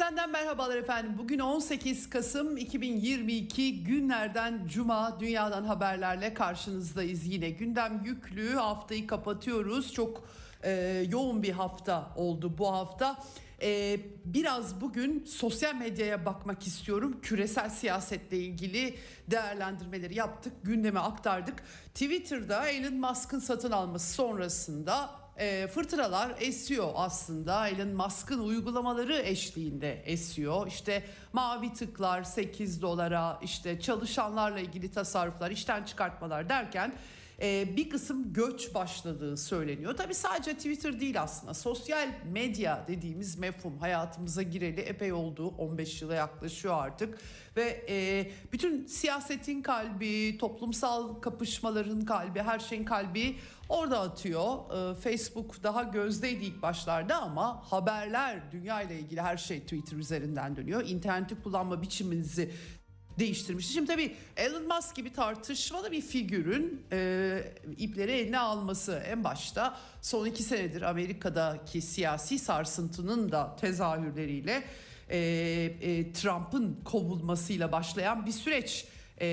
Eksenden merhabalar efendim. Bugün 18 Kasım 2022 günlerden Cuma dünyadan haberlerle karşınızdayız. Yine gündem yüklü haftayı kapatıyoruz. Çok e, yoğun bir hafta oldu bu hafta. E, biraz bugün sosyal medyaya bakmak istiyorum. Küresel siyasetle ilgili değerlendirmeleri yaptık, gündeme aktardık. Twitter'da Elon Musk'ın satın alması sonrasında e, fırtınalar esiyor aslında. Elon Musk'ın uygulamaları eşliğinde esiyor. İşte mavi tıklar 8 dolara, işte çalışanlarla ilgili tasarruflar, işten çıkartmalar derken e, bir kısım göç başladığı söyleniyor. Tabii sadece Twitter değil aslında. Sosyal medya dediğimiz mefhum hayatımıza gireli epey oldu. 15 yıla yaklaşıyor artık. Ve e, bütün siyasetin kalbi, toplumsal kapışmaların kalbi, her şeyin kalbi orada atıyor. E, Facebook daha gözdeydi ilk başlarda ama haberler, dünya ile ilgili her şey Twitter üzerinden dönüyor. İnterneti kullanma biçiminizi değiştirmişti. Şimdi tabii Elon Musk gibi tartışmalı bir figürün e, ipleri eline alması en başta son iki senedir Amerika'daki siyasi sarsıntının da tezahürleriyle e, e, Trump'ın kovulmasıyla başlayan bir süreç. Ee,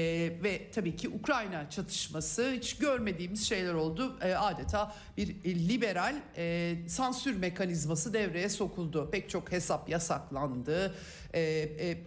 ve tabii ki Ukrayna çatışması hiç görmediğimiz şeyler oldu. Ee, adeta bir liberal e, sansür mekanizması devreye sokuldu. Pek çok hesap yasaklandı. Ee, e,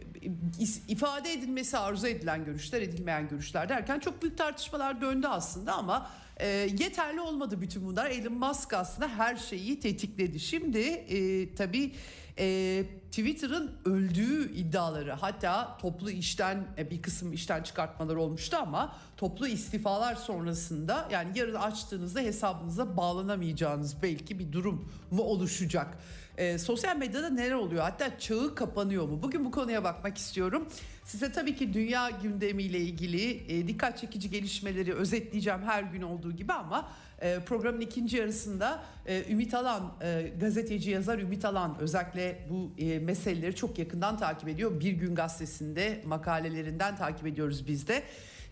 ifade edilmesi arzu edilen görüşler, edilmeyen görüşler derken çok büyük tartışmalar döndü aslında ama e, yeterli olmadı bütün bunlar. Elon Musk aslında her şeyi tetikledi. Şimdi e, tabii e, Twitter'ın öldüğü iddiaları hatta toplu işten e, bir kısım işten çıkartmaları olmuştu ama toplu istifalar sonrasında yani yarın açtığınızda hesabınıza bağlanamayacağınız belki bir durum mu oluşacak? E, sosyal medyada neler oluyor? Hatta çağı kapanıyor mu? Bugün bu konuya bakmak istiyorum. Size tabii ki dünya gündemiyle ilgili e, dikkat çekici gelişmeleri özetleyeceğim her gün olduğu gibi ama e, programın ikinci yarısında e, Ümit Alan, e, gazeteci yazar Ümit Alan özellikle bu meseleleri çok yakından takip ediyor. Bir Gün Gazetesi'nde makalelerinden takip ediyoruz biz de.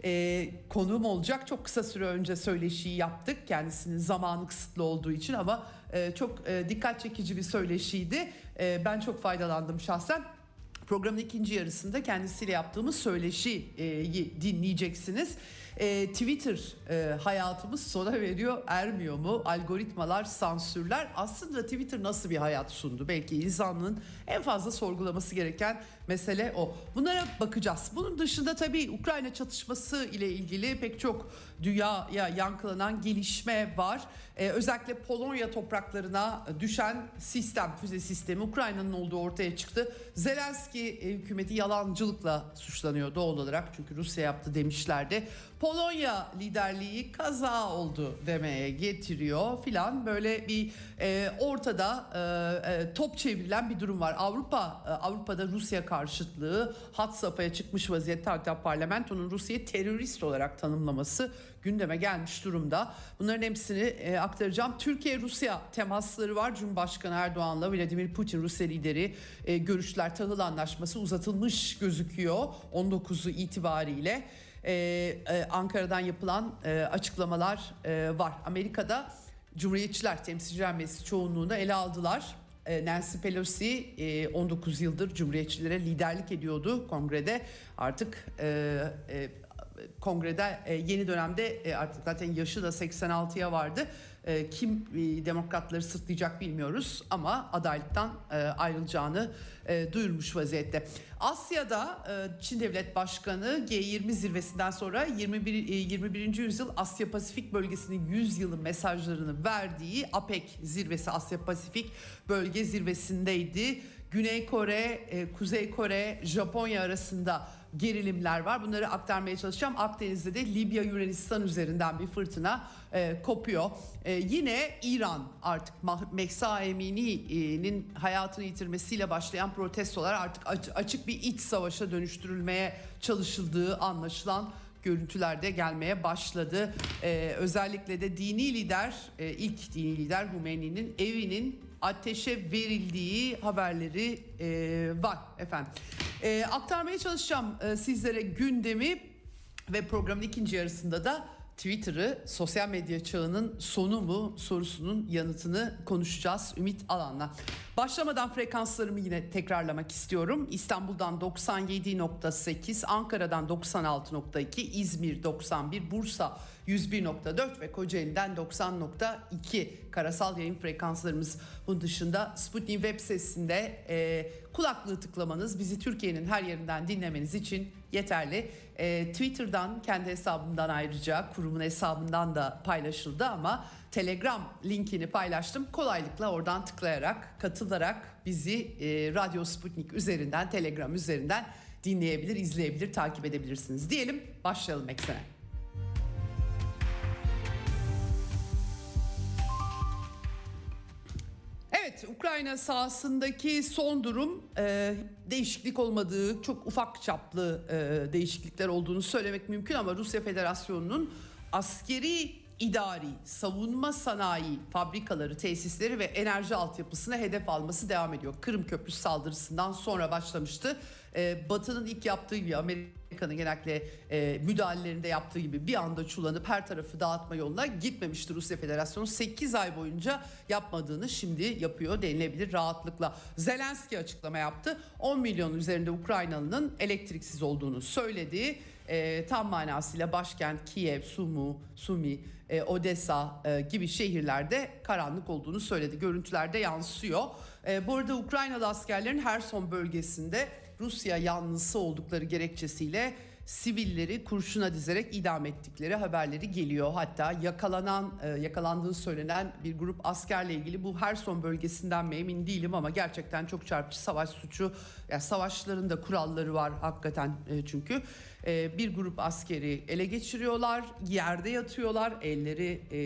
E, konuğum olacak çok kısa süre önce söyleşiyi yaptık kendisinin zamanı kısıtlı olduğu için ama e, çok e, dikkat çekici bir söyleşiydi. E, ben çok faydalandım şahsen. Programın ikinci yarısında kendisiyle yaptığımız söyleşiyi dinleyeceksiniz. E, Twitter e, hayatımız sona veriyor ermiyor mu? Algoritmalar, sansürler aslında Twitter nasıl bir hayat sundu? Belki insanlığın en fazla sorgulaması gereken mesele o. Bunlara bakacağız. Bunun dışında tabii Ukrayna çatışması ile ilgili pek çok dünyaya yankılanan gelişme var. Ee, özellikle Polonya topraklarına düşen sistem, füze sistemi Ukrayna'nın olduğu ortaya çıktı. Zelenski e, hükümeti yalancılıkla suçlanıyor doğal olarak çünkü Rusya yaptı demişlerdi. Polonya liderliği kaza oldu demeye getiriyor filan böyle bir e, ortada e, e, top çevrilen bir durum var. Avrupa e, Avrupa'da Rusya karşıtlığı hat safhaya çıkmış vaziyette hatta parlamentonun Rusya'yı terörist olarak tanımlaması gündeme gelmiş durumda. Bunların hepsini e, aktaracağım. Türkiye-Rusya temasları var. Cumhurbaşkanı Erdoğan'la Vladimir Putin Rusya lideri e, görüşler tahıl anlaşması uzatılmış gözüküyor 19'u itibariyle. Ee, e, Ankara'dan yapılan e, açıklamalar e, var. Amerika'da Cumhuriyetçiler Temsilciler Meclisi çoğunluğunu ele aldılar. E, Nancy Pelosi 19 e, yıldır Cumhuriyetçilere liderlik ediyordu kongrede. Artık e, kongrede yeni dönemde artık zaten yaşı da 86'ya vardı. Kim demokratları sırtlayacak bilmiyoruz ama adaylıktan ayrılacağını duyurmuş vaziyette. Asya'da Çin Devlet Başkanı G20 zirvesinden sonra 21. 21. yüzyıl Asya Pasifik bölgesinin 100 yılı mesajlarını verdiği APEC zirvesi Asya Pasifik bölge zirvesindeydi. Güney Kore, Kuzey Kore, Japonya arasında gerilimler var. Bunları aktarmaya çalışacağım. Akdeniz'de de Libya Yunanistan üzerinden bir fırtına e, kopuyor. E, yine İran artık Mehsa Emini'nin hayatını yitirmesiyle başlayan protestolar artık açık bir iç savaşa dönüştürülmeye çalışıldığı anlaşılan görüntüler de gelmeye başladı. Ee, özellikle de dini lider, e, ilk dini lider Hümeyni'nin evinin ateşe verildiği haberleri e, var efendim. E, aktarmaya çalışacağım e, sizlere gündemi ve programın ikinci yarısında da Twitter'ı sosyal medya çağının sonu mu sorusunun yanıtını konuşacağız Ümit Alan'la. Başlamadan frekanslarımı yine tekrarlamak istiyorum. İstanbul'dan 97.8, Ankara'dan 96.2, İzmir 91, Bursa 101.4 ve Kocaeli'den 90.2 karasal yayın frekanslarımız. Bunun dışında Sputnik web sitesinde e, kulaklığı tıklamanız bizi Türkiye'nin her yerinden dinlemeniz için yeterli. E, Twitter'dan kendi hesabımdan ayrıca kurumun hesabından da paylaşıldı ama Telegram linkini paylaştım. Kolaylıkla oradan tıklayarak, katılarak bizi e, Radyo Sputnik üzerinden, Telegram üzerinden dinleyebilir, izleyebilir, takip edebilirsiniz. Diyelim başlayalım eksene. Evet, Ukrayna sahasındaki son durum e, değişiklik olmadığı, çok ufak çaplı e, değişiklikler olduğunu söylemek mümkün ama Rusya Federasyonu'nun askeri idari, savunma sanayi fabrikaları, tesisleri ve enerji altyapısına hedef alması devam ediyor. Kırım Köprüsü saldırısından sonra başlamıştı. Ee, Batı'nın ilk yaptığı gibi Amerika'nın genellikle e, müdahalelerinde yaptığı gibi bir anda çullanıp her tarafı dağıtma yoluna gitmemiştir Rusya Federasyonu. 8 ay boyunca yapmadığını şimdi yapıyor denilebilir rahatlıkla. Zelenski açıklama yaptı. 10 milyon üzerinde Ukraynalı'nın elektriksiz olduğunu söyledi. E, tam manasıyla başkent Kiev, Sumu, Sumi, e, Odessa e, gibi şehirlerde karanlık olduğunu söyledi. Görüntülerde yansıyor. E, bu arada Ukraynalı askerlerin Herson bölgesinde Rusya yanlısı oldukları gerekçesiyle sivilleri kurşuna dizerek idam ettikleri haberleri geliyor. Hatta yakalanan e, yakalandığı söylenen bir grup askerle ilgili bu Herson bölgesinden mi emin değilim ama gerçekten çok çarpıcı savaş suçu. Yani savaşların da kuralları var hakikaten e, çünkü. E, bir grup askeri ele geçiriyorlar, yerde yatıyorlar, elleri e,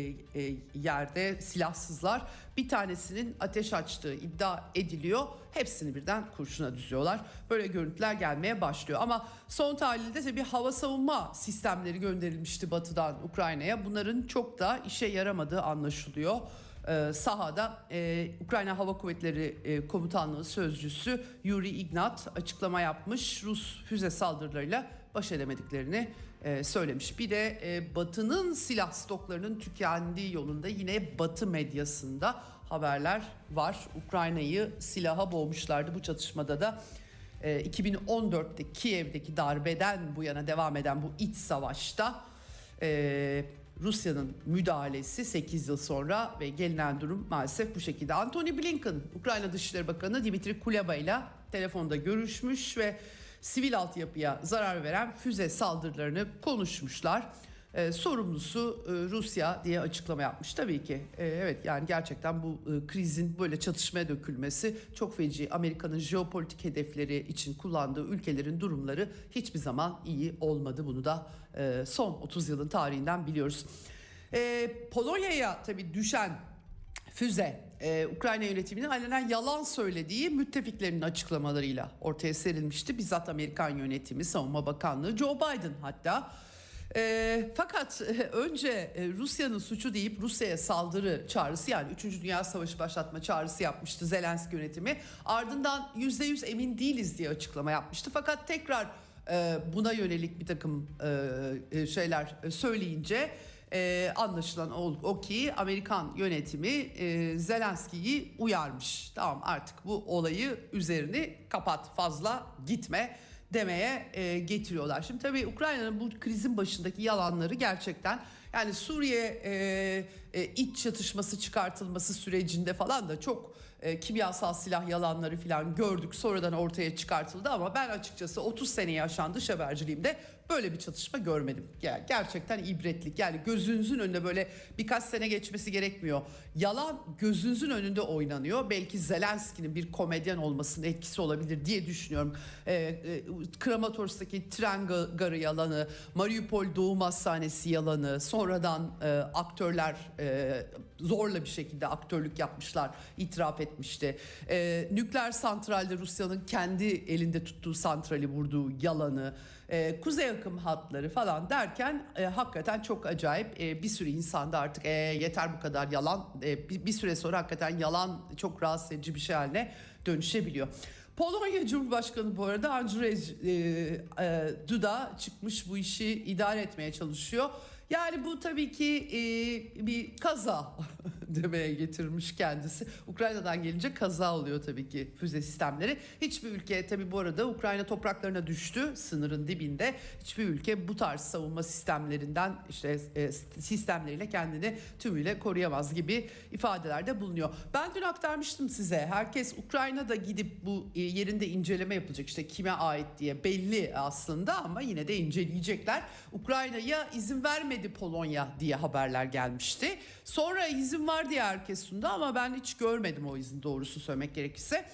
e, yerde silahsızlar. Bir tanesinin ateş açtığı iddia ediliyor. Hepsini birden kurşuna düzüyorlar. Böyle görüntüler gelmeye başlıyor. Ama son tahlilde tabii hava savunma sistemleri gönderilmişti batıdan Ukrayna'ya. Bunların çok da işe yaramadığı anlaşılıyor. Ee, sahada e, Ukrayna Hava Kuvvetleri e, Komutanlığı Sözcüsü Yuri Ignat açıklama yapmış. Rus füze saldırılarıyla baş edemediklerini e, söylemiş. Bir de e, Batı'nın silah stoklarının tükendiği yolunda yine Batı medyasında haberler var. Ukrayna'yı silaha boğmuşlardı bu çatışmada da. E, 2014'te Kiev'deki darbeden bu yana devam eden bu iç savaşta e, Rusya'nın müdahalesi 8 yıl sonra ve gelinen durum maalesef bu şekilde. Antony Blinken, Ukrayna Dışişleri Bakanı Dimitri Kuleba ile telefonda görüşmüş ve sivil altyapıya zarar veren füze saldırılarını konuşmuşlar. Ee, sorumlusu e, Rusya diye açıklama yapmış tabii ki. E, evet yani gerçekten bu e, krizin böyle çatışmaya dökülmesi çok feci. Amerika'nın jeopolitik hedefleri için kullandığı ülkelerin durumları hiçbir zaman iyi olmadı. Bunu da e, son 30 yılın tarihinden biliyoruz. E, Polonya'ya tabii düşen füze e, Ukrayna yönetiminin alenen yalan söylediği müttefiklerinin açıklamalarıyla ortaya serilmişti. Bizzat Amerikan yönetimi, Savunma Bakanlığı, Joe Biden hatta. E, fakat e, önce e, Rusya'nın suçu deyip Rusya'ya saldırı çağrısı yani 3. Dünya Savaşı başlatma çağrısı yapmıştı Zelenski yönetimi. Ardından %100 emin değiliz diye açıklama yapmıştı. Fakat tekrar e, buna yönelik bir takım e, e şeyler söyleyince e, anlaşılan o, o ki Amerikan yönetimi e, Zelenski'yi uyarmış. Tamam artık bu olayı üzerini kapat fazla gitme demeye e, getiriyorlar. Şimdi tabii Ukrayna'nın bu krizin başındaki yalanları gerçekten yani Suriye e, e, iç çatışması çıkartılması sürecinde falan da çok e, kimyasal silah yalanları falan gördük. Sonradan ortaya çıkartıldı ama ben açıkçası 30 sene yaşandı dış haberciliğimde böyle bir çatışma görmedim. Yani gerçekten ibretlik. Yani gözünüzün önünde böyle birkaç sene geçmesi gerekmiyor. Yalan gözünüzün önünde oynanıyor. Belki Zelenski'nin bir komedyen olmasının etkisi olabilir diye düşünüyorum. Ee, e, Kramatorsk'taki tren garı yalanı, Mariupol doğum hastanesi yalanı, sonradan e, aktörler e, zorla bir şekilde aktörlük yapmışlar, itiraf etmişti. E, nükleer santralde Rusya'nın kendi elinde tuttuğu santrali vurduğu yalanı, E, kuzey akım hatları falan derken e, hakikaten çok acayip e, bir sürü insanda artık e, yeter bu kadar yalan e, bir, bir süre sonra hakikaten yalan çok rahatsız edici bir şey haline dönüşebiliyor. Polonya Cumhurbaşkanı bu arada Andrzej e, e, Duda çıkmış bu işi idare etmeye çalışıyor. Yani bu tabii ki e, bir kaza demeye getirmiş kendisi. Ukrayna'dan gelince kaza oluyor tabii ki füze sistemleri. Hiçbir ülke tabii bu arada Ukrayna topraklarına düştü sınırın dibinde. Hiçbir ülke bu tarz savunma sistemlerinden işte e, sistemleriyle kendini tümüyle koruyamaz gibi ifadelerde bulunuyor. Ben dün aktarmıştım size. Herkes Ukrayna'da gidip bu e, yerinde inceleme yapılacak. işte kime ait diye belli aslında ama yine de inceleyecekler. Ukrayna'ya izin vermedi Polonya diye haberler gelmişti. Sonra izin var diye herkes sundu ama ben hiç görmedim o izin doğrusu söylemek gerekirse.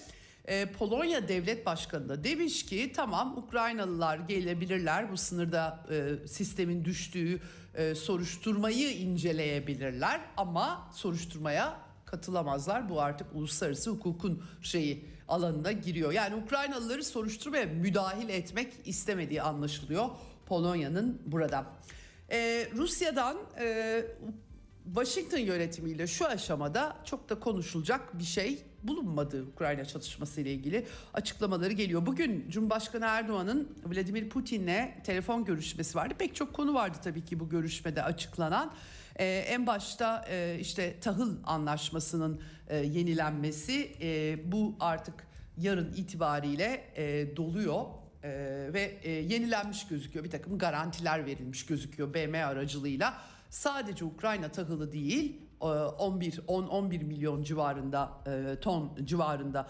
Ee, Polonya Devlet Başkanı da demiş ki tamam Ukraynalılar gelebilirler bu sınırda e, sistemin düştüğü e, soruşturmayı inceleyebilirler ama soruşturmaya katılamazlar. Bu artık uluslararası hukukun şeyi alanına giriyor. Yani Ukraynalıları soruşturmaya müdahil etmek istemediği anlaşılıyor Polonya'nın burada. Ee, Rusya'dan e, Washington yönetimiyle şu aşamada çok da konuşulacak bir şey bulunmadı Ukrayna çatışması ile ilgili açıklamaları geliyor. Bugün Cumhurbaşkanı Erdoğan'ın Vladimir Putin'le telefon görüşmesi vardı. Pek çok konu vardı tabii ki bu görüşmede açıklanan. Ee, en başta e, işte tahıl anlaşmasının e, yenilenmesi e, bu artık yarın itibariyle e, doluyor e, ve e, yenilenmiş gözüküyor. Bir takım garantiler verilmiş gözüküyor BM aracılığıyla. Sadece Ukrayna tahılı değil 11 10-11 milyon civarında e, ton civarında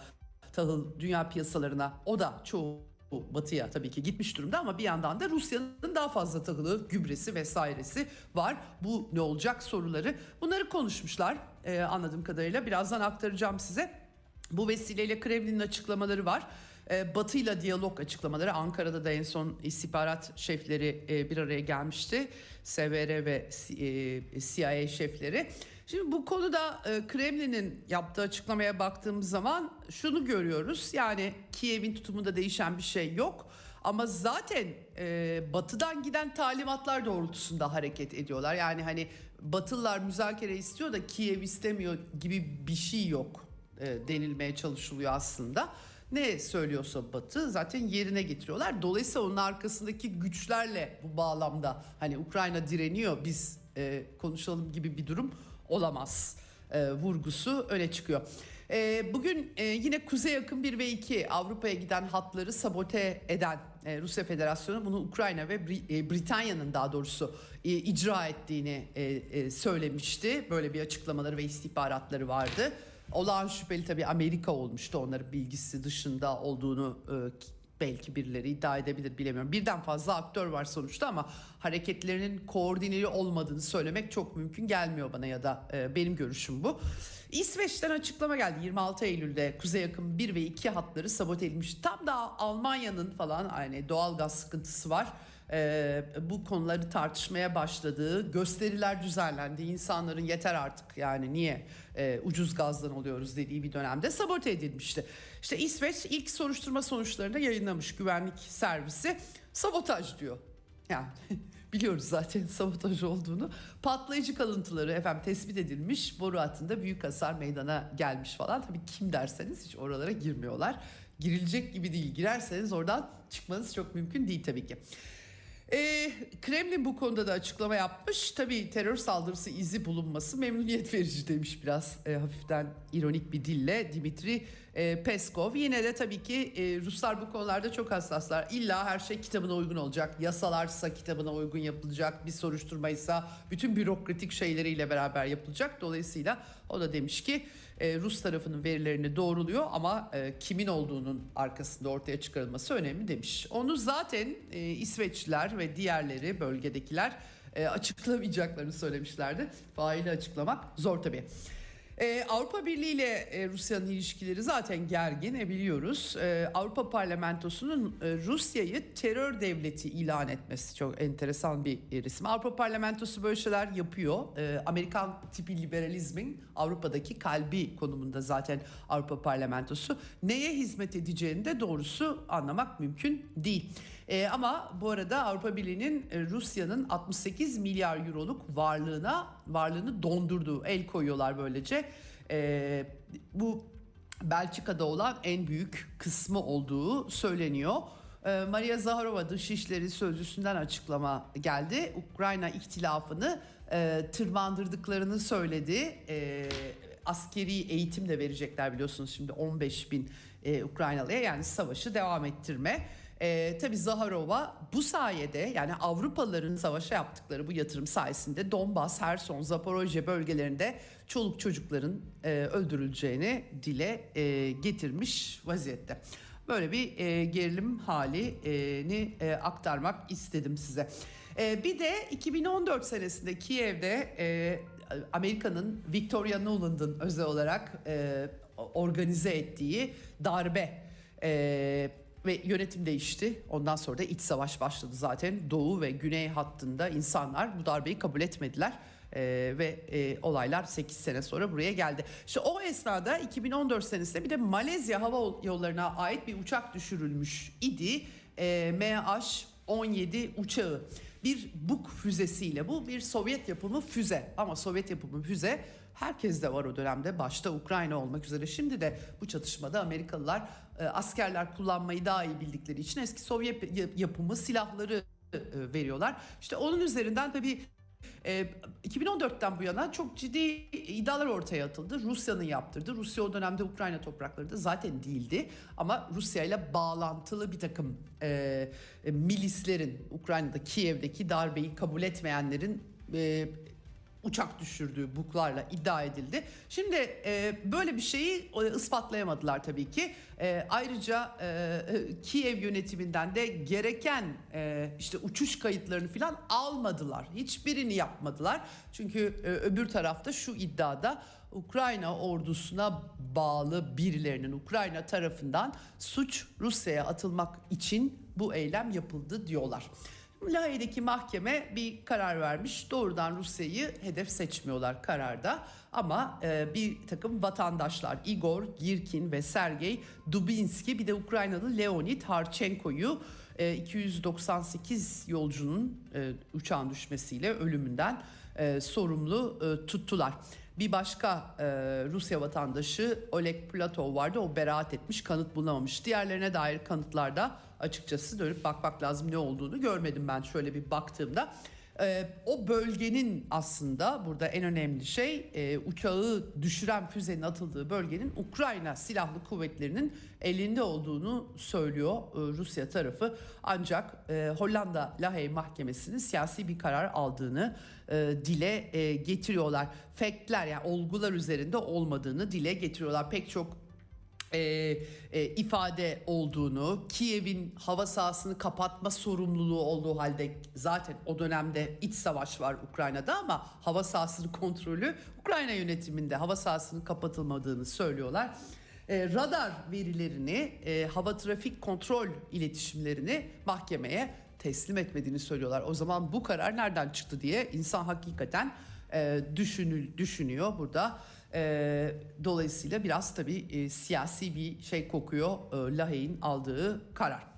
tahıl dünya piyasalarına o da çoğu batıya tabii ki gitmiş durumda ama bir yandan da Rusya'nın daha fazla tahılı, gübresi vesairesi var. Bu ne olacak soruları bunları konuşmuşlar e, anladığım kadarıyla birazdan aktaracağım size. Bu vesileyle Kremlin'in açıklamaları var. E, Batı ile diyalog açıklamaları Ankara'da da en son istihbarat şefleri e, bir araya gelmişti. SVR ve CIA e, şefleri. Şimdi bu konuda Kremlin'in yaptığı açıklamaya baktığımız zaman şunu görüyoruz. Yani Kiev'in tutumunda değişen bir şey yok. Ama zaten e, batıdan giden talimatlar doğrultusunda hareket ediyorlar. Yani hani Batılılar müzakere istiyor da Kiev istemiyor gibi bir şey yok e, denilmeye çalışılıyor aslında ne söylüyorsa Batı zaten yerine getiriyorlar. Dolayısıyla onun arkasındaki güçlerle bu bağlamda hani Ukrayna direniyor biz e, konuşalım gibi bir durum olamaz e, vurgusu öne çıkıyor. E, bugün e, yine kuzey yakın 1 ve 2 Avrupa'ya giden hatları sabote eden e, Rusya Federasyonu bunu Ukrayna ve Bri- e, Britanya'nın daha doğrusu e, icra ettiğini e, e, söylemişti. Böyle bir açıklamaları ve istihbaratları vardı. Olağan şüpheli tabii Amerika olmuştu onların bilgisi dışında olduğunu e, belki birileri iddia edebilir bilemiyorum. Birden fazla aktör var sonuçta ama hareketlerinin koordineli olmadığını söylemek çok mümkün gelmiyor bana ya da e, benim görüşüm bu. İsveç'ten açıklama geldi 26 Eylül'de kuzey yakın 1 ve 2 hatları sabote edilmiş. Tam da Almanya'nın falan aynı doğal gaz sıkıntısı var e, bu konuları tartışmaya başladığı gösteriler düzenlendi. İnsanların yeter artık yani niye e, ucuz gazdan oluyoruz dediği bir dönemde sabote edilmişti. İşte İsveç ilk soruşturma sonuçlarını yayınlamış güvenlik servisi sabotaj diyor. Yani biliyoruz zaten sabotaj olduğunu. Patlayıcı kalıntıları efendim tespit edilmiş. Boru hattında büyük hasar meydana gelmiş falan. Tabii kim derseniz hiç oralara girmiyorlar. Girilecek gibi değil. Girerseniz oradan çıkmanız çok mümkün değil tabii ki. E, Kremlin bu konuda da açıklama yapmış. Tabii terör saldırısı izi bulunması memnuniyet verici demiş biraz e, hafiften ironik bir dille Dimitri e, Peskov. Yine de tabii ki e, Ruslar bu konularda çok hassaslar. İlla her şey kitabına uygun olacak. Yasalarsa kitabına uygun yapılacak. Bir soruşturmaysa bütün bürokratik şeyleriyle beraber yapılacak. Dolayısıyla o da demiş ki e, Rus tarafının verilerini doğruluyor ama e, kimin olduğunun arkasında ortaya çıkarılması önemli demiş. Onu zaten e, İsveçliler ve diğerleri bölgedekiler açıklamayacaklarını söylemişlerdi. Faili açıklamak zor tabii. Ee, Avrupa Birliği ile e, Rusya'nın ilişkileri zaten gergin e, biliyoruz. Ee, Avrupa Parlamentosu'nun e, Rusya'yı terör devleti ilan etmesi çok enteresan bir resim. Avrupa Parlamentosu böyle şeyler yapıyor. Ee, Amerikan tipi liberalizmin Avrupa'daki kalbi konumunda zaten Avrupa Parlamentosu. Neye hizmet edeceğini de doğrusu anlamak mümkün değil. E, ama bu arada Avrupa Birliği'nin e, Rusya'nın 68 milyar euroluk varlığına varlığını dondurduğu el koyuyorlar böylece. E, bu Belçika'da olan en büyük kısmı olduğu söyleniyor. E, Maria Zaharova Dışişleri Sözcüsü'nden açıklama geldi. Ukrayna ihtilafını e, tırmandırdıklarını söyledi. E, askeri eğitim de verecekler biliyorsunuz şimdi 15 bin e, Ukraynalıya yani savaşı devam ettirme. E, tabii Zaharova bu sayede yani Avrupalıların savaşa yaptıkları bu yatırım sayesinde Donbas, Herson, Zaporojye bölgelerinde çoluk çocukların e, öldürüleceğini dile e, getirmiş vaziyette. Böyle bir e, gerilim halini e, aktarmak istedim size. E, bir de 2014 senesinde Kiev'de e, Amerika'nın Victoria Nuland'ın özel olarak e, organize ettiği darbe e, ve yönetim değişti. Ondan sonra da iç savaş başladı zaten. Doğu ve güney hattında insanlar bu darbeyi kabul etmediler. Ee, ve e, olaylar 8 sene sonra buraya geldi. İşte o esnada 2014 senesinde bir de Malezya hava yollarına ait bir uçak düşürülmüş idi. Ee, MH17 uçağı bir Buk füzesiyle bu bir Sovyet yapımı füze ama Sovyet yapımı füze herkes de var o dönemde başta Ukrayna olmak üzere şimdi de bu çatışmada Amerikalılar askerler kullanmayı daha iyi bildikleri için eski Sovyet yapımı silahları e, veriyorlar. İşte onun üzerinden tabii e, 2014'ten bu yana çok ciddi iddialar ortaya atıldı. Rusya'nın yaptırdı. Rusya o dönemde Ukrayna topraklarında zaten değildi. Ama Rusya ile bağlantılı bir takım e, e, milislerin Ukrayna'da Kiev'deki darbeyi kabul etmeyenlerin e, uçak düşürdüğü buklarla iddia edildi. Şimdi e, böyle bir şeyi e, ispatlayamadılar tabii ki. E, ayrıca e, e, Kiev yönetiminden de gereken e, işte uçuş kayıtlarını falan almadılar. Hiçbirini yapmadılar. Çünkü e, öbür tarafta şu iddiada Ukrayna ordusuna bağlı birilerinin Ukrayna tarafından suç Rusya'ya atılmak için bu eylem yapıldı diyorlar. Lahey'deki mahkeme bir karar vermiş. Doğrudan Rusya'yı hedef seçmiyorlar kararda. Ama e, bir takım vatandaşlar Igor Girkin ve Sergey Dubinski bir de Ukraynalı Leonid Harchenko'yu e, 298 yolcunun e, uçağın düşmesiyle ölümünden e, sorumlu e, tuttular. Bir başka e, Rusya vatandaşı Oleg Platov vardı. O beraat etmiş, kanıt bulamamış. Diğerlerine dair kanıtlarda açıkçası dönüp bakmak lazım ne olduğunu görmedim ben şöyle bir baktığımda. Ee, o bölgenin aslında burada en önemli şey e, uçağı düşüren füzenin atıldığı bölgenin Ukrayna silahlı kuvvetlerinin elinde olduğunu söylüyor e, Rusya tarafı. Ancak e, Hollanda Lahey Mahkemesi'nin siyasi bir karar aldığını e, dile e, getiriyorlar. Faktler yani olgular üzerinde olmadığını dile getiriyorlar. Pek çok e, e, ifade olduğunu, Kiev'in hava sahasını kapatma sorumluluğu olduğu halde zaten o dönemde iç savaş var Ukrayna'da ama hava sahasını kontrolü Ukrayna yönetiminde hava sahasının kapatılmadığını söylüyorlar. E, radar verilerini, e, hava trafik kontrol iletişimlerini mahkemeye teslim etmediğini söylüyorlar. O zaman bu karar nereden çıktı diye insan hakikaten e, düşünül düşünüyor burada. E, dolayısıyla biraz tabii e, siyasi bir şey kokuyor e, Lahey'in aldığı karar.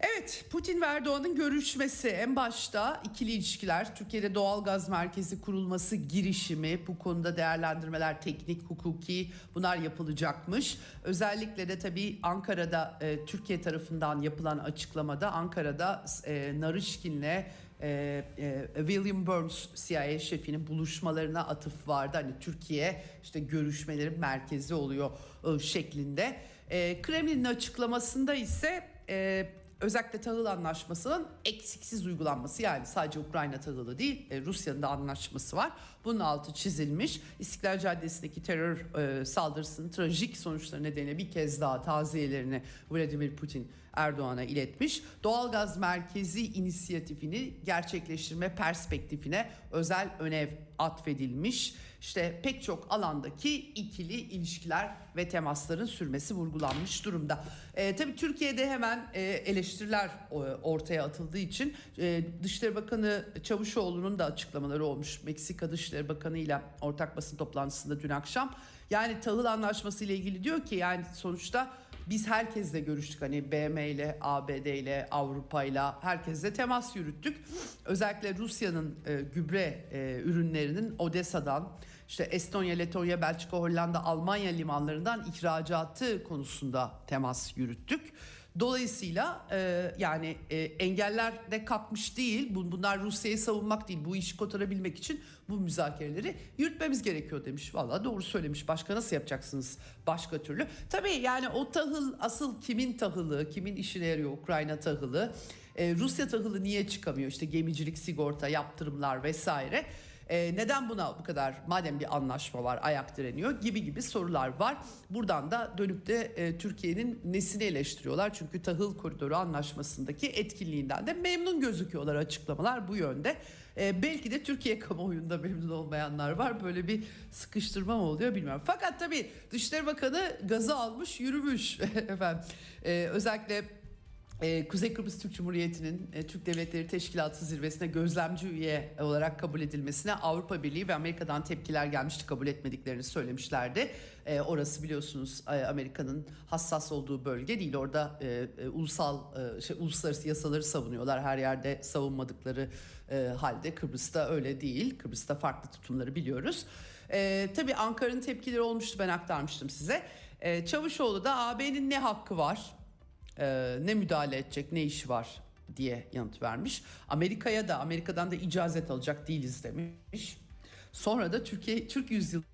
Evet Putin ve Erdoğan'ın görüşmesi en başta ikili ilişkiler Türkiye'de doğal gaz merkezi kurulması girişimi bu konuda değerlendirmeler teknik hukuki bunlar yapılacakmış. Özellikle de tabii Ankara'da e, Türkiye tarafından yapılan açıklamada Ankara'da e, Narışkin'le e, e, William Burns CIA şefinin buluşmalarına atıf vardı. Hani Türkiye işte görüşmelerin merkezi oluyor e, şeklinde. E, Kremlin'in açıklamasında ise e, özellikle tahıl anlaşmasının eksiksiz uygulanması yani sadece Ukrayna tahılı değil e, Rusya'nın da anlaşması var. Bunun altı çizilmiş. İstiklal Caddesi'ndeki terör e, saldırısının trajik sonuçları nedeniyle bir kez daha taziyelerini Vladimir Putin Erdoğan'a iletmiş. Doğalgaz merkezi inisiyatifini gerçekleştirme perspektifine özel önev atfedilmiş. İşte pek çok alandaki ikili ilişkiler ve temasların sürmesi vurgulanmış durumda. E, tabii Türkiye'de hemen e, eleştiriler e, ortaya atıldığı için e, Dışişleri Bakanı Çavuşoğlu'nun da açıklamaları olmuş. Meksika Dışişleri Bakanı ile ortak basın toplantısında dün akşam. Yani tahıl anlaşması ile ilgili diyor ki yani sonuçta Biz herkesle görüştük hani BM ile, ABD ile, Avrupa ile herkesle temas yürüttük. Özellikle Rusya'nın e, gübre e, ürünlerinin Odessa'dan işte Estonya, Letonya, Belçika, Hollanda, Almanya limanlarından ihracatı konusunda temas yürüttük. Dolayısıyla e, yani e, engeller de kalkmış değil. Bunlar Rusya'yı savunmak değil. Bu işi kotarabilmek için bu müzakereleri yürütmemiz gerekiyor demiş. Valla doğru söylemiş. Başka nasıl yapacaksınız başka türlü? Tabii yani o tahıl asıl kimin tahılı, kimin işine yarıyor Ukrayna tahılı? E, Rusya tahılı niye çıkamıyor? İşte gemicilik, sigorta, yaptırımlar vesaire. E, neden buna bu kadar madem bir anlaşma var ayak direniyor gibi gibi sorular var. Buradan da dönüp de e, Türkiye'nin nesini eleştiriyorlar. Çünkü tahıl koridoru anlaşmasındaki etkinliğinden de memnun gözüküyorlar açıklamalar bu yönde. E, belki de Türkiye kamuoyunda memnun olmayanlar var. Böyle bir sıkıştırma mı oluyor bilmiyorum. Fakat tabii Dışişleri Bakanı gazı almış yürümüş efendim. E, özellikle ee, Kuzey Kıbrıs Türk Cumhuriyeti'nin e, Türk Devletleri Teşkilatı zirvesine gözlemci üye olarak kabul edilmesine Avrupa Birliği ve Amerika'dan tepkiler gelmişti kabul etmediklerini söylemişlerdi. E, orası biliyorsunuz e, Amerika'nın hassas olduğu bölge değil. Orada e, e, ulusal e, şey, uluslararası yasaları savunuyorlar. Her yerde savunmadıkları e, halde Kıbrıs'ta öyle değil. Kıbrıs'ta farklı tutumları biliyoruz. E, tabii Ankara'nın tepkileri olmuştu ben aktarmıştım size. E, Çavuşoğlu da AB'nin ne hakkı var? E, ne müdahale edecek ne işi var diye yanıt vermiş. Amerika'ya da Amerika'dan da icazet alacak değiliz demiş. Sonra da Türkiye Türk yüzyılı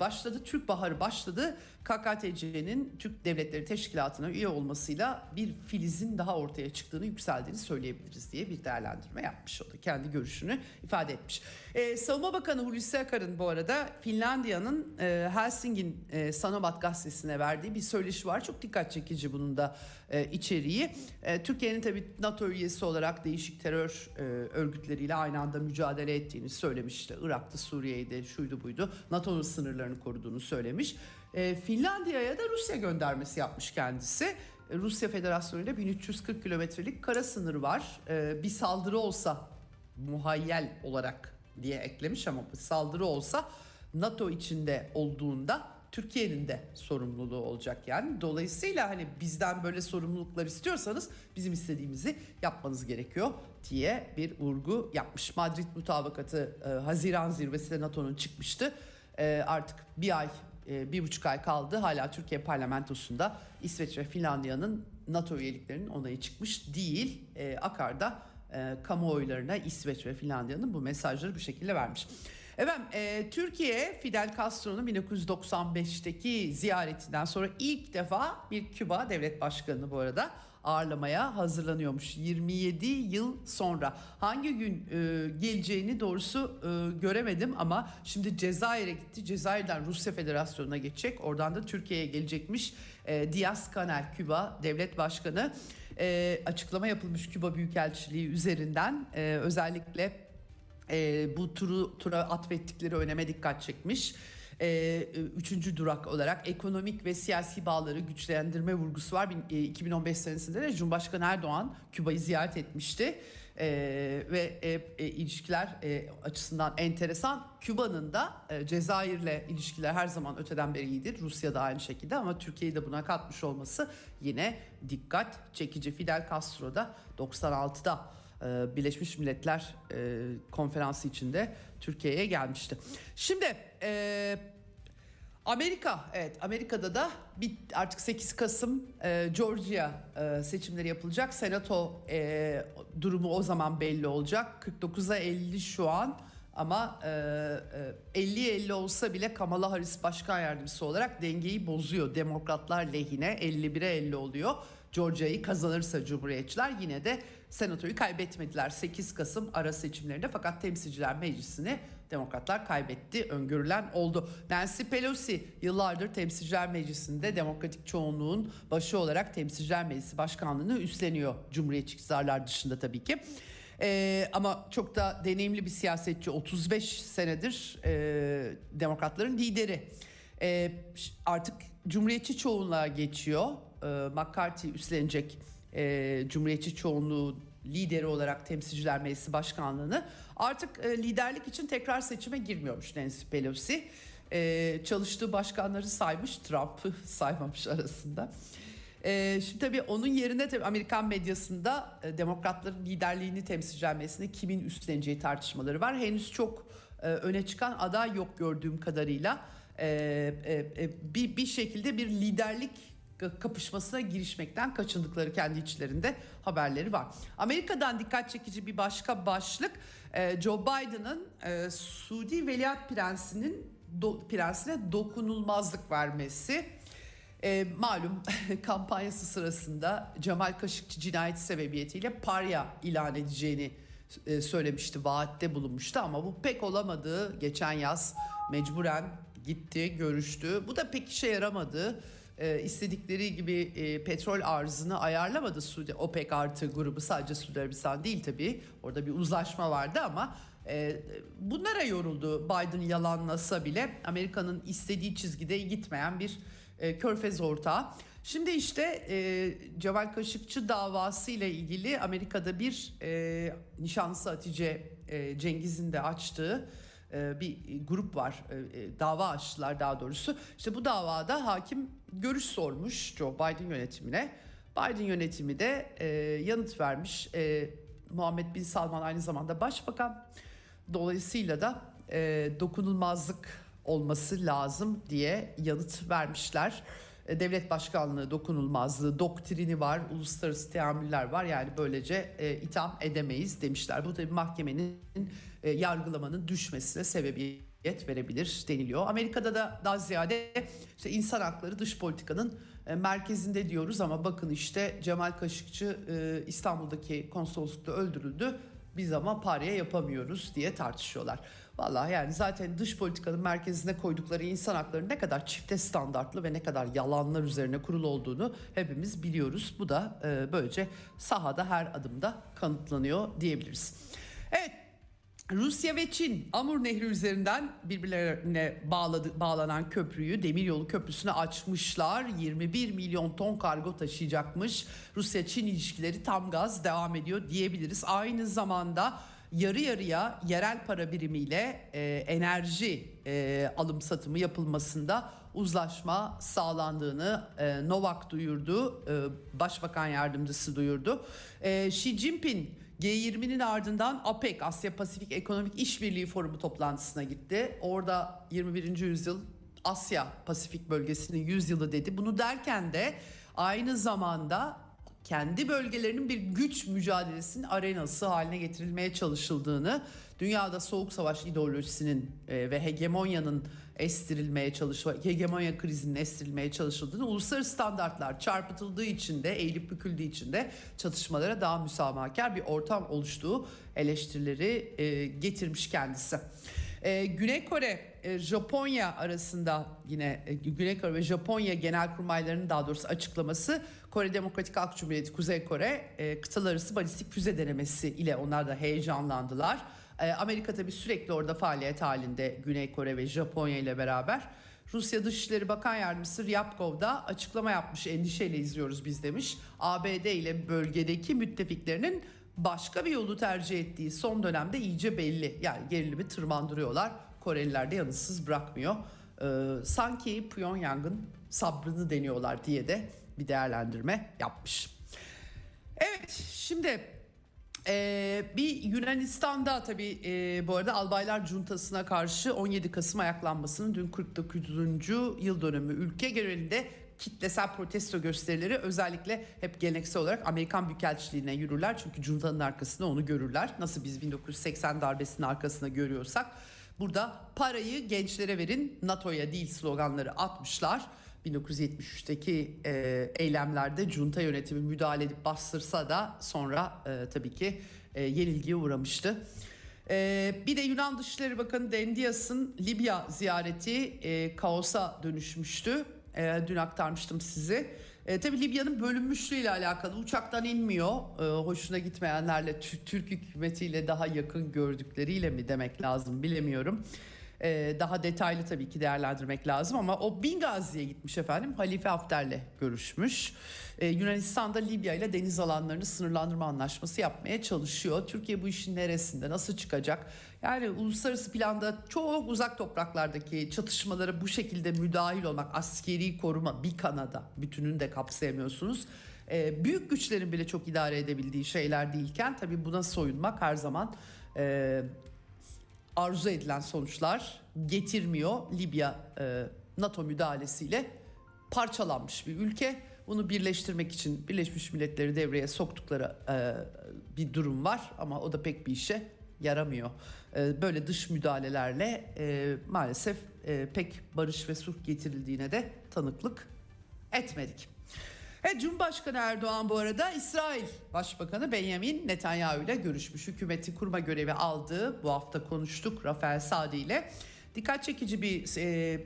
başladı. Türk Baharı başladı. KKTC'nin Türk Devletleri Teşkilatı'na üye olmasıyla bir filizin daha ortaya çıktığını, yükseldiğini söyleyebiliriz diye bir değerlendirme yapmış. O da kendi görüşünü ifade etmiş. Ee, Savunma Bakanı Hulusi Akar'ın bu arada Finlandiya'nın e, Helsingin e, Sanomat gazetesine verdiği bir söyleşi var. Çok dikkat çekici bunun da e, içeriği. E, Türkiye'nin tabii NATO üyesi olarak değişik terör e, örgütleriyle aynı anda mücadele ettiğini söylemişti. Irak'ta, Suriye'de, şuydu buydu. NATO'nun sınırlarını koruduğunu söylemiş. E, Finlandiya'ya da Rusya göndermesi yapmış kendisi. E, Rusya Federasyonu ile 1340 kilometrelik kara sınırı var. E, bir saldırı olsa muhayyel olarak diye eklemiş ama bu saldırı olsa NATO içinde olduğunda Türkiye'nin de sorumluluğu olacak yani. Dolayısıyla hani bizden böyle sorumluluklar istiyorsanız bizim istediğimizi yapmanız gerekiyor diye bir vurgu yapmış. Madrid mutabakatı e, Haziran zirvesinde NATO'nun çıkmıştı. E, artık bir ay e, bir buçuk ay kaldı. Hala Türkiye parlamentosunda İsveç ve Finlandiya'nın NATO üyeliklerinin onayı çıkmış değil. E, Akar'da e, kamuoylarına İsveç ve Finlandiya'nın bu mesajları bu şekilde vermiş. Efendim e, Türkiye Fidel Castro'nun 1995'teki ziyaretinden sonra ilk defa bir Küba devlet başkanını bu arada ağırlamaya hazırlanıyormuş 27 yıl sonra. Hangi gün e, geleceğini doğrusu e, göremedim ama şimdi Cezayir'e gitti. Cezayir'den Rusya Federasyonu'na geçecek. Oradan da Türkiye'ye gelecekmiş. E, Diaz Canel Küba devlet başkanı e, açıklama yapılmış Küba Büyükelçiliği üzerinden e, özellikle e, bu turu tura atfettikleri öneme dikkat çekmiş. Ee, üçüncü durak olarak ekonomik ve siyasi bağları güçlendirme vurgusu var. 2015 e, senesinde de Cumhurbaşkanı Erdoğan Küba'yı ziyaret etmişti. Ee, ve e, e, ilişkiler e, açısından enteresan. Küba'nın da e, Cezayir'le ilişkiler her zaman öteden beri iyidir. Rusya da aynı şekilde ama Türkiye'yi de buna katmış olması yine dikkat çekici. Fidel Castro da 96'da e, Birleşmiş Milletler e, konferansı içinde Türkiye'ye gelmişti. Şimdi e, Amerika, evet Amerika'da da bir artık 8 Kasım e, Georgia e, seçimleri yapılacak. Senato e, durumu o zaman belli olacak. 49'a 50 şu an ama e, e, 50-50 olsa bile Kamala Harris başkan yardımcısı olarak dengeyi bozuyor. Demokratlar lehine 51'e 50 oluyor. Georgia'yı kazanırsa Cumhuriyetçiler yine de senatoyu kaybetmediler 8 Kasım ara seçimlerinde fakat temsilciler meclisini demokratlar kaybetti öngörülen oldu. Nancy Pelosi yıllardır temsilciler meclisinde demokratik çoğunluğun başı olarak temsilciler meclisi başkanlığını üstleniyor Cumhuriyetçi iktidarlar dışında tabii ki. Ee, ama çok da deneyimli bir siyasetçi 35 senedir e, demokratların lideri. Ee, artık cumhuriyetçi çoğunluğa geçiyor. Ee, McCarthy üstlenecek e, Cumhuriyetçi çoğunluğu lideri olarak Temsilciler Meclisi Başkanlığı'nı artık e, liderlik için tekrar seçime girmiyormuş Nancy Pelosi. E, çalıştığı başkanları saymış Trump'ı saymamış arasında. Ee, şimdi tabii onun yerine tabii Amerikan medyasında e, demokratların liderliğini temsilcilenmesini kimin üstleneceği tartışmaları var. Henüz çok e, öne çıkan aday yok gördüğüm kadarıyla. E, e, e, bir, bir şekilde bir liderlik kapışmasına girişmekten kaçındıkları kendi içlerinde haberleri var. Amerika'dan dikkat çekici bir başka başlık e, Joe Biden'ın e, Suudi Veliaht Prensi'nin prensine dokunulmazlık vermesi. E, malum kampanyası sırasında Cemal Kaşıkçı cinayeti sebebiyetiyle parya ilan edeceğini e, söylemişti, vaatte bulunmuştu ama bu pek olamadı. Geçen yaz mecburen gitti, görüştü. Bu da pek işe yaramadı. E, istedikleri gibi e, petrol arzını ayarlamadı Suudi OPEC artı grubu sadece Suudi Arabistan değil tabii. Orada bir uzlaşma vardı ama e, bunlara yoruldu Biden yalanlasa bile Amerika'nın istediği çizgide gitmeyen bir e, körfez ortağı. Şimdi işte e, Cemal Kaşıkçı davası ile ilgili Amerika'da bir e, nişanlısı Hatice e, Cengiz'in de açtığı e, bir grup var. E, e, dava açtılar daha doğrusu. İşte bu davada hakim görüş sormuş Joe Biden yönetimine. Biden yönetimi de yanıt vermiş. Muhammed Bin Salman aynı zamanda başbakan. Dolayısıyla da dokunulmazlık olması lazım diye yanıt vermişler. E, devlet başkanlığı dokunulmazlığı doktrini var, uluslararası teamüller var. Yani böylece e, itham edemeyiz demişler. Bu tabii mahkemenin e, yargılamanın düşmesine sebebiyet verebilir deniliyor. Amerika'da da daha ziyade işte insan hakları dış politikanın e, merkezinde diyoruz ama bakın işte Cemal Kaşıkçı e, İstanbul'daki konsoloslukta öldürüldü. Biz ama paraya yapamıyoruz diye tartışıyorlar. Vallahi yani zaten dış politikanın merkezine koydukları insan hakları ne kadar çifte standartlı ve ne kadar yalanlar üzerine kurulu olduğunu hepimiz biliyoruz. Bu da e, böylece sahada her adımda kanıtlanıyor diyebiliriz. Evet Rusya ve Çin Amur Nehri üzerinden birbirlerine bağladı, bağlanan köprüyü demiryolu köprüsünü açmışlar. 21 milyon ton kargo taşıyacakmış. Rusya-Çin ilişkileri tam gaz devam ediyor diyebiliriz. Aynı zamanda yarı yarıya yerel para birimiyle e, enerji e, alım satımı yapılmasında uzlaşma sağlandığını e, Novak duyurdu. E, Başbakan yardımcısı duyurdu. E, Xi Jinping G20'nin ardından APEC Asya Pasifik Ekonomik İşbirliği Forumu toplantısına gitti. Orada 21. yüzyıl Asya Pasifik bölgesinin 100 yılı dedi. Bunu derken de aynı zamanda kendi bölgelerinin bir güç mücadelesinin arenası haline getirilmeye çalışıldığını, dünyada soğuk savaş ideolojisinin e, ve hegemonyanın estirilmeye çalışma, hegemonya krizinin estirilmeye çalışıldığını, uluslararası standartlar çarpıtıldığı için de, eğilip büküldüğü için de çatışmalara daha müsamahakar bir ortam oluştuğu eleştirileri e, getirmiş kendisi. Ee, Güney Kore, e, Japonya arasında yine e, Güney Kore ve Japonya genel kurmaylarının daha doğrusu açıklaması Kore Demokratik Halk Cumhuriyeti Kuzey Kore e, kıtalar arası balistik füze denemesi ile onlar da heyecanlandılar. E, Amerika tabii sürekli orada faaliyet halinde Güney Kore ve Japonya ile beraber. Rusya Dışişleri Bakan Yardımcısı Ryabkov da açıklama yapmış endişeyle izliyoruz biz demiş. ABD ile bölgedeki müttefiklerinin başka bir yolu tercih ettiği son dönemde iyice belli. Yani gerilimi tırmandırıyorlar. Koreliler de yanıtsız bırakmıyor. Ee, sanki Pyongyang'ın sabrını deniyorlar diye de bir değerlendirme yapmış. Evet şimdi ee, bir Yunanistan'da tabii e, bu arada Albaylar Cuntası'na karşı 17 Kasım ayaklanmasının dün 49. yıl dönümü ülke genelinde kitlesel protesto gösterileri özellikle hep geleneksel olarak Amerikan Büyükelçiliğine yürürler. Çünkü Cunta'nın arkasında onu görürler. Nasıl biz 1980 darbesinin arkasında görüyorsak. Burada parayı gençlere verin NATO'ya değil sloganları atmışlar. 1973'teki e, eylemlerde junta yönetimi müdahale edip bastırsa da sonra e, tabii ki e, yenilgiye uğramıştı. E, bir de Yunan Dışişleri Bakanı Dendias'ın Libya ziyareti e, kaosa dönüşmüştü. E, dün aktarmıştım sizi. E, tabii Libya'nın bölünmüşlüğüyle alakalı uçaktan inmiyor. E, hoşuna gitmeyenlerle Türk hükümetiyle daha yakın gördükleriyle mi demek lazım bilemiyorum. Ee, daha detaylı tabii ki değerlendirmek lazım ama o Bingazi'ye gitmiş efendim. Halife Hafter'le görüşmüş. Ee, Yunanistan'da Libya ile deniz alanlarını sınırlandırma anlaşması yapmaya çalışıyor. Türkiye bu işin neresinde, nasıl çıkacak? Yani uluslararası planda çok uzak topraklardaki çatışmalara bu şekilde müdahil olmak, askeri koruma bir Kanada bütününü de kapsayamıyorsunuz. Ee, büyük güçlerin bile çok idare edebildiği şeyler değilken tabii buna soyunmak her zaman e, arzu edilen sonuçlar getirmiyor. Libya e, NATO müdahalesiyle parçalanmış bir ülke. Bunu birleştirmek için Birleşmiş Milletleri devreye soktukları e, bir durum var ama o da pek bir işe yaramıyor. E, böyle dış müdahalelerle e, maalesef e, pek barış ve sulh getirildiğine de tanıklık etmedik. Evet, Cumhurbaşkanı Erdoğan bu arada İsrail Başbakanı Benjamin Netanyahu ile görüşmüş. Hükümeti kurma görevi aldı. Bu hafta konuştuk Rafael Sadi ile. Dikkat çekici bir e,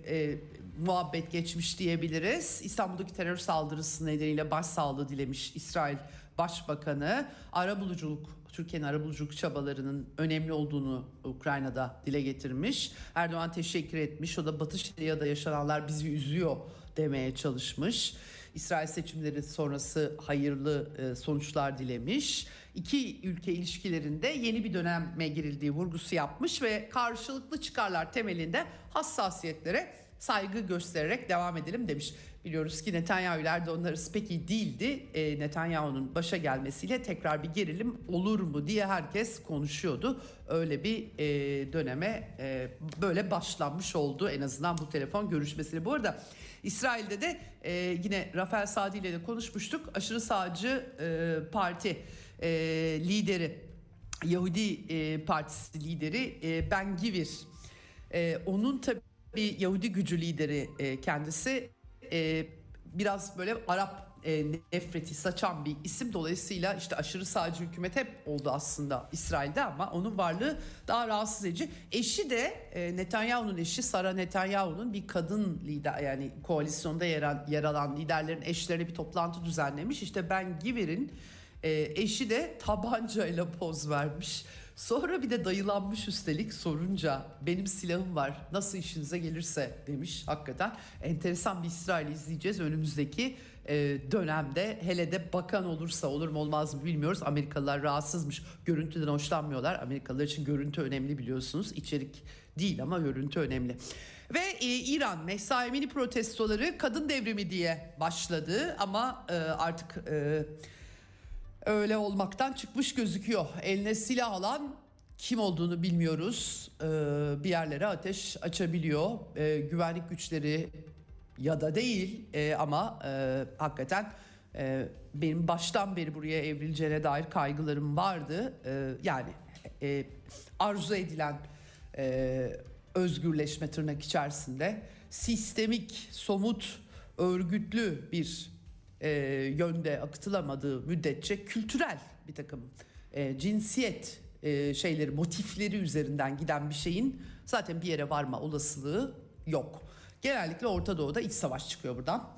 e, muhabbet geçmiş diyebiliriz. İstanbul'daki terör saldırısı nedeniyle başsağlığı dilemiş İsrail Başbakanı. Arabuluculuk Türkiye'nin arabuluculuk çabalarının önemli olduğunu Ukrayna'da dile getirmiş. Erdoğan teşekkür etmiş. O da Batı Şeria'da yaşananlar bizi üzüyor demeye çalışmış. İsrail seçimleri sonrası hayırlı e, sonuçlar dilemiş. İki ülke ilişkilerinde yeni bir döneme girildiği vurgusu yapmış ve karşılıklı çıkarlar temelinde hassasiyetlere saygı göstererek devam edelim demiş. Biliyoruz ki Netanyahu ile Erdoğan arası değildi. E, Netanyahu'nun başa gelmesiyle tekrar bir gerilim olur mu diye herkes konuşuyordu. Öyle bir e, döneme e, böyle başlanmış oldu en azından bu telefon görüşmesiyle. Bu arada İsrail'de de e, yine Rafael Sadi ile de konuşmuştuk. Aşırı sağcı e, parti e, lideri Yahudi e, Partisi lideri e, Ben Givir. E, onun tabii Yahudi gücü lideri e, kendisi e, biraz böyle Arap e, nefreti saçan bir isim. Dolayısıyla işte aşırı sağcı hükümet hep oldu aslında İsrail'de ama onun varlığı daha rahatsız edici. Eşi de e, Netanyahu'nun eşi Sara Netanyahu'nun bir kadın lider yani koalisyonda yer, yer alan liderlerin eşlerine bir toplantı düzenlemiş. İşte Ben Giver'in e, eşi de tabancayla poz vermiş. Sonra bir de dayılanmış üstelik sorunca benim silahım var nasıl işinize gelirse demiş hakikaten. Enteresan bir İsrail izleyeceğiz önümüzdeki e, dönemde hele de bakan olursa olur mu olmaz mı bilmiyoruz. Amerikalılar rahatsızmış görüntüden hoşlanmıyorlar. Amerikalılar için görüntü önemli biliyorsunuz içerik değil ama görüntü önemli. Ve e, İran Mehsa Emini protestoları kadın devrimi diye başladı ama e, artık... E, öyle olmaktan çıkmış gözüküyor. Eline silah alan kim olduğunu bilmiyoruz. Ee, bir yerlere ateş açabiliyor. Ee, güvenlik güçleri ya da değil ee, ama e, hakikaten e, benim baştan beri buraya evrileceğine dair kaygılarım vardı. Ee, yani e, arzu edilen e, özgürleşme tırnak içerisinde sistemik, somut, örgütlü bir e, yönde akıtılamadığı müddetçe kültürel bir takım e, cinsiyet e, şeyleri motifleri üzerinden giden bir şeyin zaten bir yere varma olasılığı yok. Genellikle Orta Doğu'da iç savaş çıkıyor buradan.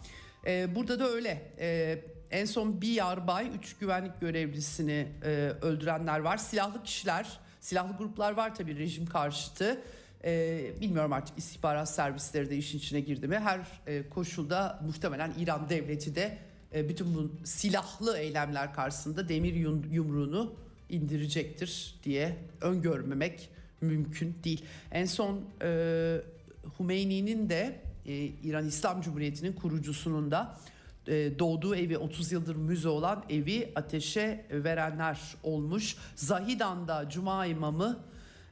E, burada da öyle. E, en son bir yarbay, üç güvenlik görevlisini e, öldürenler var. Silahlı kişiler, silahlı gruplar var tabii rejim karşıtı. Ee, bilmiyorum artık istihbarat servisleri de işin içine girdi mi? Her e, koşulda muhtemelen İran devleti de e, bütün bu silahlı eylemler karşısında demir yumruğunu indirecektir diye öngörmemek mümkün değil. En son e, Hümeyni'nin de e, İran İslam Cumhuriyeti'nin kurucusunun da e, doğduğu evi 30 yıldır müze olan evi ateşe verenler olmuş. Zahidan'da Cuma imamı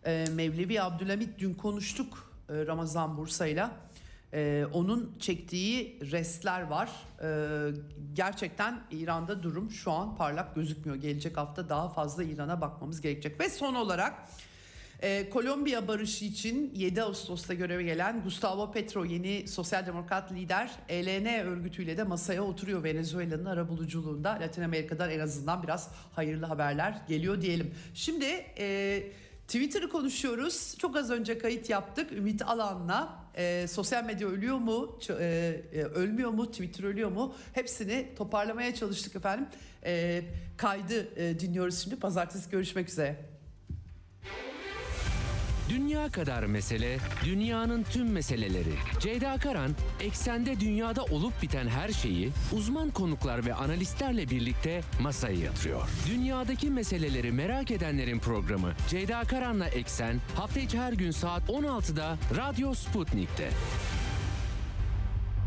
e, Mevlevi Abdülhamit dün konuştuk e, Ramazan Bursa'yla. Ee, onun çektiği restler var. Ee, gerçekten İran'da durum şu an parlak gözükmüyor. Gelecek hafta daha fazla İran'a bakmamız gerekecek. Ve son olarak e, Kolombiya barışı için 7 Ağustos'ta göreve gelen Gustavo Petro yeni sosyal demokrat lider ELN örgütüyle de masaya oturuyor Venezuela'nın arabuluculuğunda. Latin Amerika'dan en azından biraz hayırlı haberler geliyor diyelim. Şimdi e, Twitter'ı konuşuyoruz. Çok az önce kayıt yaptık Ümit Alan'la e, sosyal medya ölüyor mu, e, e, ölmüyor mu, Twitter ölüyor mu? Hepsini toparlamaya çalıştık efendim. E, kaydı e, dinliyoruz şimdi. Pazartesi görüşmek üzere. Dünya kadar mesele, dünyanın tüm meseleleri. Ceyda Karan, eksende dünyada olup biten her şeyi uzman konuklar ve analistlerle birlikte masaya yatırıyor. Dünyadaki meseleleri merak edenlerin programı Ceyda Karan'la Eksen hafta içi her gün saat 16'da Radyo Sputnik'te.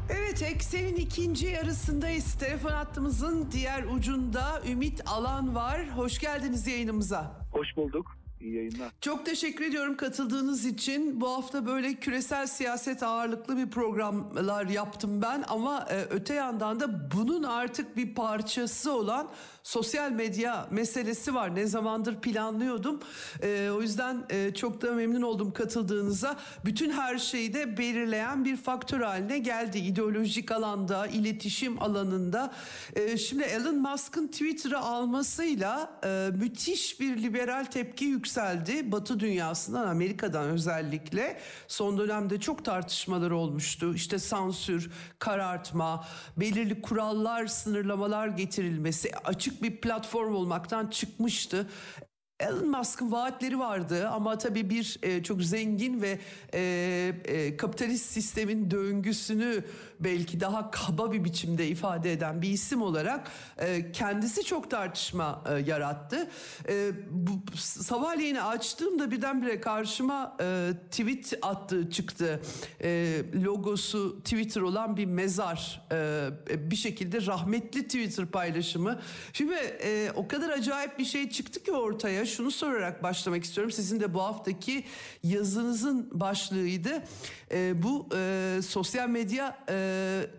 Evet Eksen'in ikinci yarısındayız. Telefon hattımızın diğer ucunda Ümit Alan var. Hoş geldiniz yayınımıza. Hoş bulduk. İyi yayınlar. Çok teşekkür ediyorum katıldığınız için. Bu hafta böyle küresel siyaset ağırlıklı bir programlar yaptım ben ama e, öte yandan da bunun artık bir parçası olan sosyal medya meselesi var. Ne zamandır planlıyordum. E, o yüzden e, çok da memnun oldum katıldığınıza. Bütün her şeyi de belirleyen bir faktör haline geldi. İdeolojik alanda, iletişim alanında. E, şimdi Elon Musk'ın Twitter'ı almasıyla e, müthiş bir liberal tepki yükseldi. Batı dünyasından, Amerika'dan özellikle. Son dönemde çok tartışmalar olmuştu. İşte sansür, karartma, belirli kurallar, sınırlamalar getirilmesi, açık bir platform olmaktan çıkmıştı. Elon Musk'ın vaatleri vardı ama tabii bir e, çok zengin ve e, e, kapitalist sistemin döngüsünü belki daha kaba bir biçimde ifade eden bir isim olarak e, kendisi çok tartışma e, yarattı. E, bu sabahleyin açtığımda birdenbire karşıma e, tweet attığı çıktı. E, logosu Twitter olan bir mezar. E, bir şekilde rahmetli Twitter paylaşımı. Şimdi e, o kadar acayip bir şey çıktı ki ortaya. Şunu sorarak başlamak istiyorum. Sizin de bu haftaki yazınızın başlığıydı. E, bu e, sosyal medya e,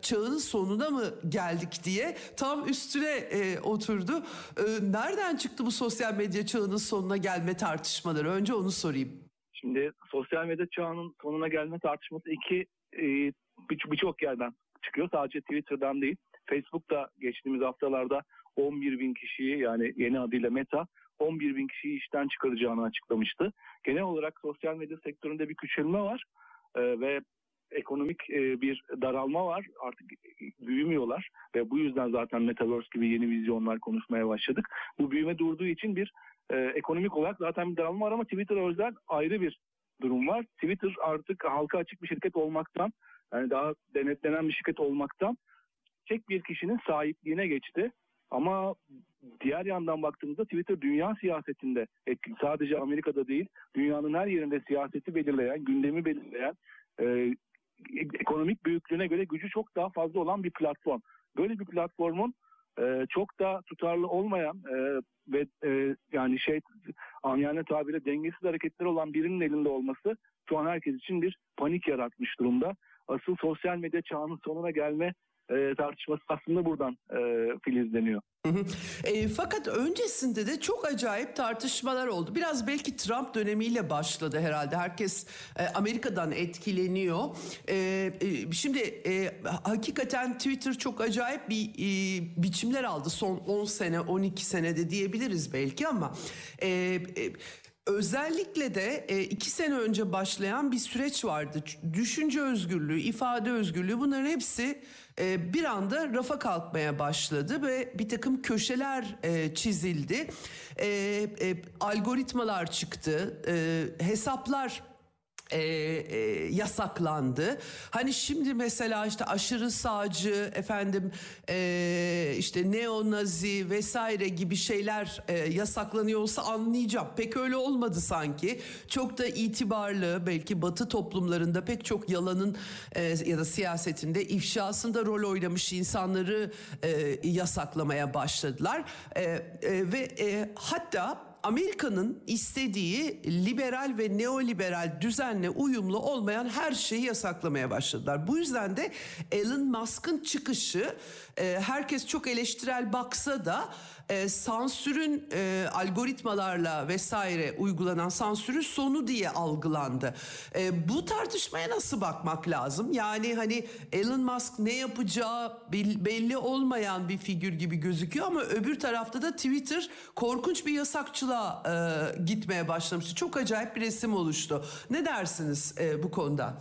çağının sonuna mı geldik diye tam üstüne e, oturdu. E, nereden çıktı bu sosyal medya çağının sonuna gelme tartışmaları? Önce onu sorayım. Şimdi sosyal medya çağının sonuna gelme tartışması iki e, birçok bir yerden çıkıyor. Sadece Twitter'dan değil. Facebook da geçtiğimiz haftalarda 11 bin kişiyi yani yeni adıyla Meta 11 bin kişiyi işten çıkaracağını açıklamıştı. Genel olarak sosyal medya sektöründe bir küçülme var e, ve ekonomik e, bir daralma var. Artık büyümüyorlar ve bu yüzden zaten Metaverse gibi yeni vizyonlar konuşmaya başladık. Bu büyüme durduğu için bir e, ekonomik olarak zaten bir daralma var ama Twitter özel ayrı bir durum var. Twitter artık halka açık bir şirket olmaktan yani daha denetlenen bir şirket olmaktan tek bir kişinin sahipliğine geçti. Ama diğer yandan baktığımızda Twitter dünya siyasetinde etkili. Sadece Amerika'da değil, dünyanın her yerinde siyaseti belirleyen, gündemi belirleyen, e, ekonomik büyüklüğüne göre gücü çok daha fazla olan bir platform. Böyle bir platformun e, çok da tutarlı olmayan e, ve e, yani şey amiyane tabire dengesiz hareketler olan birinin elinde olması şu an herkes için bir panik yaratmış durumda. Asıl sosyal medya çağının sonuna gelme e, tartışması aslında buradan e, filizleniyor. E, fakat öncesinde de çok acayip tartışmalar oldu. Biraz belki Trump dönemiyle başladı herhalde. Herkes e, Amerika'dan etkileniyor. E, e, şimdi e, hakikaten Twitter çok acayip bir e, biçimler aldı son 10 sene 12 senede diyebiliriz belki ama... E, e, Özellikle de e, iki sene önce başlayan bir süreç vardı. Düşünce özgürlüğü, ifade özgürlüğü bunların hepsi e, bir anda rafa kalkmaya başladı ve bir takım köşeler e, çizildi. Algoritmalar çıktı, hesaplar e, e, yasaklandı. Hani şimdi mesela işte aşırı sağcı efendim e, işte neonazi vesaire gibi şeyler e, yasaklanıyor anlayacağım. Pek öyle olmadı sanki. Çok da itibarlı belki batı toplumlarında pek çok yalanın e, ya da siyasetinde ifşasında rol oynamış insanları e, yasaklamaya başladılar. E, e, ve e, hatta Amerika'nın istediği liberal ve neoliberal düzenle uyumlu olmayan her şeyi yasaklamaya başladılar. Bu yüzden de Elon Musk'ın çıkışı e, herkes çok eleştirel baksa da e, sansürün e, algoritmalarla vesaire uygulanan sansürün sonu diye algılandı. E, bu tartışmaya nasıl bakmak lazım? Yani hani Elon Musk ne yapacağı belli olmayan bir figür gibi gözüküyor ama öbür tarafta da Twitter korkunç bir yasakçılığa e, gitmeye başlamıştı. Çok acayip bir resim oluştu. Ne dersiniz e, bu konuda?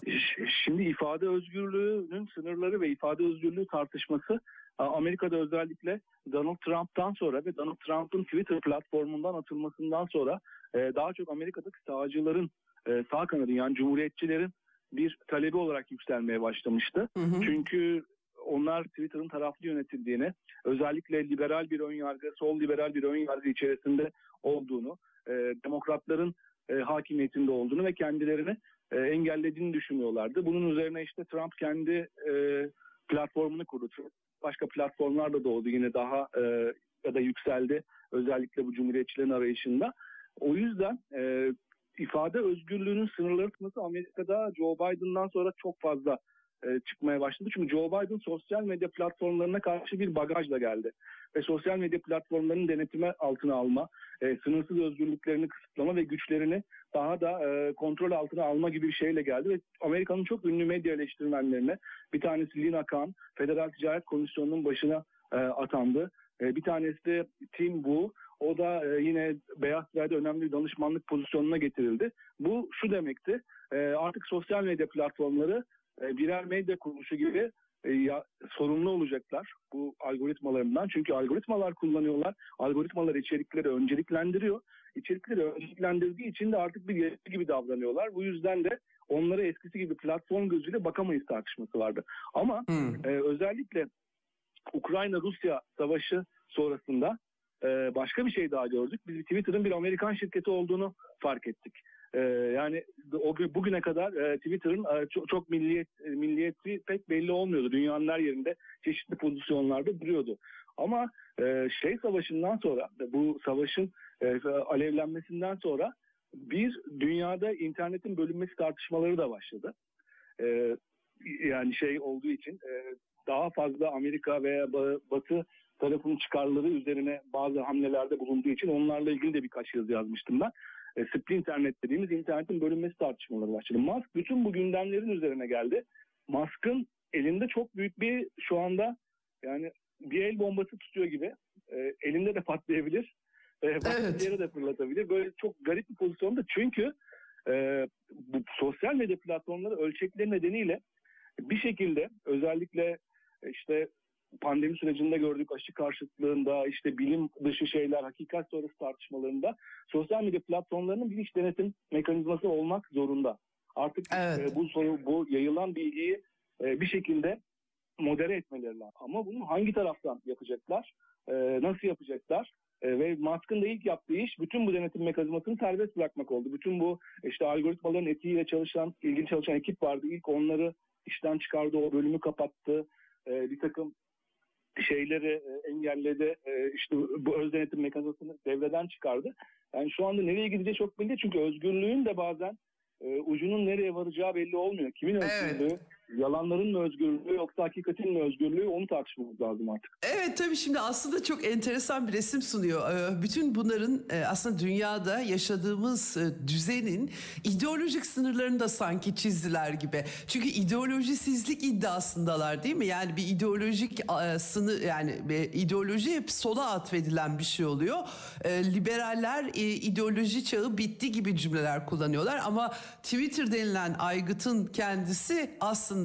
Şimdi ifade özgürlüğünün sınırları ve ifade özgürlüğü tartışması Amerika'da özellikle Donald Trump'tan sonra ve Donald Trump'ın Twitter platformundan atılmasından sonra e, daha çok Amerika'daki sağcıların e, sağ kanadın yani cumhuriyetçilerin bir talebi olarak yükselmeye başlamıştı. Hı hı. Çünkü onlar Twitter'ın taraflı yönetildiğini, özellikle liberal bir ön yargı, sol liberal bir ön yargı içerisinde olduğunu, e, demokratların e, hakimiyetinde olduğunu ve kendilerini e, engellediğini düşünüyorlardı. Bunun üzerine işte Trump kendi e, platformunu kurdu. Başka platformlar da doğdu yine daha e, ya da yükseldi özellikle bu cumhuriyetçilerin arayışında. O yüzden e, ifade özgürlüğünün sınırları tutması Amerika'da Joe Biden'dan sonra çok fazla e, çıkmaya başladı. Çünkü Joe Biden sosyal medya platformlarına karşı bir bagajla geldi. Ve sosyal medya platformlarının denetime altına alma, e, sınırsız özgürlüklerini kısıtlama ve güçlerini daha da e, kontrol altına alma gibi bir şeyle geldi. Ve Amerika'nın çok ünlü medya eleştirmenlerine bir tanesi Lina Khan, Federal Ticaret Komisyonu'nun başına e, atandı. E, bir tanesi de Tim Wu, o da e, yine Beyaz Saray'da önemli bir danışmanlık pozisyonuna getirildi. Bu şu demekti, e, artık sosyal medya platformları e, birer medya kuruluşu gibi e, ya, sorumlu olacaklar bu algoritmalarından. Çünkü algoritmalar kullanıyorlar. Algoritmalar içerikleri önceliklendiriyor. İçerikleri önceliklendirdiği için de artık bir yetki gibi davranıyorlar. Bu yüzden de onlara eskisi gibi platform gözüyle bakamayız tartışması vardı. Ama Hı. e, özellikle Ukrayna-Rusya savaşı sonrasında e, başka bir şey daha gördük. Biz Twitter'ın bir Amerikan şirketi olduğunu fark ettik. E, yani o gün- bugüne kadar e, Twitter'ın e, çok, çok milliyet e, milliyeti pek belli olmuyordu. Dünyanın her yerinde çeşitli pozisyonlarda duruyordu. Ama e, şey savaşından sonra bu savaşın e, alevlenmesinden sonra bir dünyada internetin bölünmesi tartışmaları da başladı. E, yani şey olduğu için e, daha fazla Amerika veya Ba- Batı tarafının çıkarları üzerine bazı hamlelerde bulunduğu için onlarla ilgili de birkaç yazı yazmıştım ben. E, split internet dediğimiz internetin bölünmesi tartışmaları başladı. Musk bütün bu gündemlerin üzerine geldi. Musk'ın elinde çok büyük bir şu anda yani bir el bombası tutuyor gibi. E, elinde de patlayabilir. E, Evet. yere de fırlatabilir. Böyle çok garip bir pozisyonda çünkü e, bu sosyal medya platformları ölçekleri nedeniyle bir şekilde özellikle işte pandemi sürecinde gördük aşı karşıtlığında işte bilim dışı şeyler hakikat sonrası tartışmalarında sosyal medya platformlarının bir iç denetim mekanizması olmak zorunda. Artık Evet. e, bu soru bu yayılan bilgiyi e, bir şekilde modere etmeleri lazım. Ama bunu hangi taraftan yapacaklar? E, nasıl yapacaklar? E, ve Musk'ın da ilk yaptığı iş bütün bu denetim mekanizmasını serbest bırakmak oldu. Bütün bu işte algoritmaların etiğiyle çalışan, ilgili çalışan ekip vardı. İlk onları işten çıkardı, o bölümü kapattı. E, bir takım şeyleri e, engelledi. E, işte bu öz denetim mekanizmasını devreden çıkardı. Yani şu anda nereye gideceği çok belli çünkü özgürlüğün de bazen e, ucunun nereye varacağı belli olmuyor. Kimin Evet. Yalanların mı özgürlüğü yoksa hakikatin mi özgürlüğü onu tartışmamız lazım artık. Evet tabii şimdi aslında çok enteresan bir resim sunuyor. Ee, Bütün bunların e, aslında dünyada yaşadığımız e, düzenin ideolojik sınırlarını da sanki çizdiler gibi. Çünkü ideolojisizlik iddiasındalar değil mi? Yani bir ideolojik e, sınır yani ideoloji hep sola atfedilen bir şey oluyor. Liberaller ideoloji çağı bitti gibi cümleler kullanıyorlar ama Twitter denilen aygıtın kendisi aslında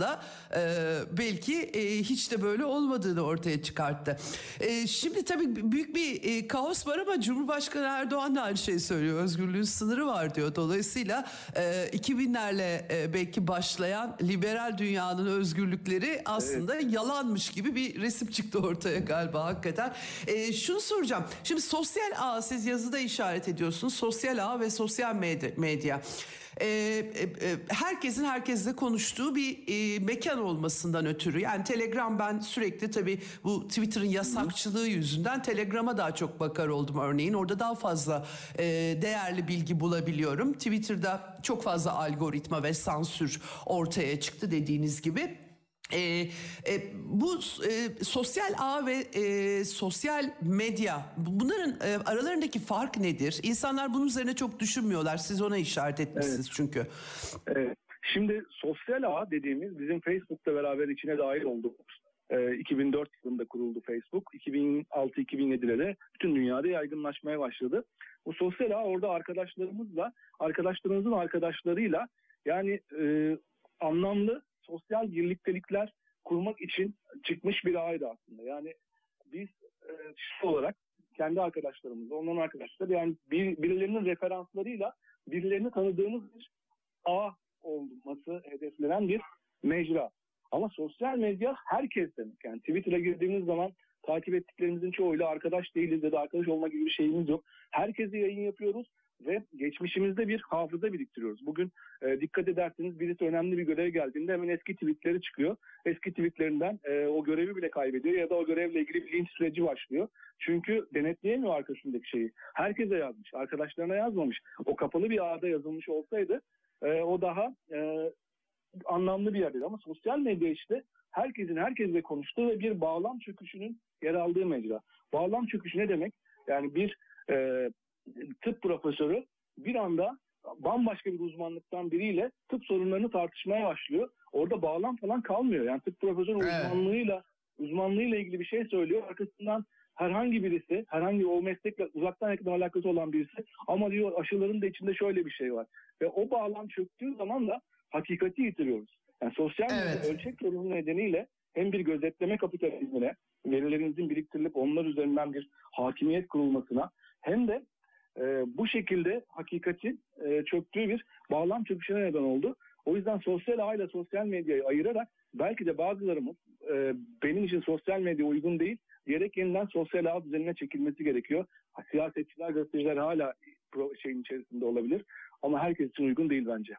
e, belki e, hiç de böyle olmadığını ortaya çıkarttı. E, şimdi tabii büyük bir e, kaos var ama Cumhurbaşkanı Erdoğan da aynı şeyi söylüyor. Özgürlüğün sınırı var diyor. Dolayısıyla e, 2000'lerle e, belki başlayan liberal dünyanın özgürlükleri aslında yalanmış gibi bir resim çıktı ortaya galiba hakikaten. E, şunu soracağım. Şimdi sosyal ağ siz yazıda işaret ediyorsunuz. Sosyal ağ ve sosyal medya. E, e, e, herkesin herkesle konuştuğu bir e, mekan olmasından ötürü. Yani Telegram ben sürekli tabii bu Twitter'ın yasakçılığı yüzünden Telegram'a daha çok bakar oldum örneğin. Orada daha fazla e, değerli bilgi bulabiliyorum. Twitter'da çok fazla algoritma ve sansür ortaya çıktı dediğiniz gibi. Ee, e, bu e, sosyal ağ ve e, sosyal medya bu- bunların e, aralarındaki fark nedir? İnsanlar bunun üzerine çok düşünmüyorlar. Siz ona işaret etmişsiniz çünkü. Evet. Şimdi sosyal ağ dediğimiz bizim Facebook'la beraber içine dahil olduğumuz e, 2004 yılında kuruldu Facebook. 2006-2007'de de bütün dünyada yaygınlaşmaya başladı. Bu sosyal ağ orada arkadaşlarımızla, arkadaşlarımızın arkadaşlarıyla yani e, anlamlı sosyal birliktelikler kurmak için çıkmış bir ağydı aslında. Yani biz e, olarak kendi arkadaşlarımızla, onların arkadaşları yani bir, birilerinin referanslarıyla birilerini tanıdığımız bir ağ olması hedeflenen bir mecra. Ama sosyal medya herkes demek. Yani Twitter'a girdiğimiz zaman takip ettiklerimizin çoğuyla arkadaş değiliz ya da arkadaş olma gibi bir şeyimiz yok. Herkese yayın yapıyoruz ve geçmişimizde bir hafıza biriktiriyoruz. Bugün e, dikkat ederseniz birisi önemli bir göreve geldiğinde hemen eski tweetleri çıkıyor. Eski tweetlerinden e, o görevi bile kaybediyor ya da o görevle ilgili bir linç süreci başlıyor. Çünkü denetleyemiyor arkasındaki şeyi. Herkese yazmış, arkadaşlarına yazmamış. O kapalı bir ağda yazılmış olsaydı e, o daha e, anlamlı bir yerdeydi. Ama sosyal medya işte herkesin herkesle konuştuğu ve bir bağlam çöküşünün yer aldığı mecra. Bağlam çöküşü ne demek? Yani bir e, tıp profesörü bir anda bambaşka bir uzmanlıktan biriyle tıp sorunlarını tartışmaya başlıyor. Orada bağlam falan kalmıyor. Yani tıp profesörü Evet. uzmanlığıyla uzmanlığıyla ilgili bir şey söylüyor. Arkasından herhangi birisi, herhangi o meslekle uzaktan yakından alakası olan birisi ama diyor aşıların da içinde şöyle bir şey var. Ve o bağlam çöktüğü zaman da hakikati yitiriyoruz. Yani sosyal medya Evet. ölçek sorunu nedeniyle hem bir gözetleme kapitalizmine, verilerinizin biriktirilip onlar üzerinden bir hakimiyet kurulmasına hem de e, bu şekilde hakikatin e, çöktüğü bir bağlam çöküşüne neden oldu. O yüzden sosyal ağ sosyal medyayı ayırarak belki de bazılarımız e, benim için sosyal medya uygun değil diyerek yeniden sosyal ağ düzenine çekilmesi gerekiyor. Siyasetçiler, gazeteciler hala şeyin içerisinde olabilir ama herkes için uygun değil bence.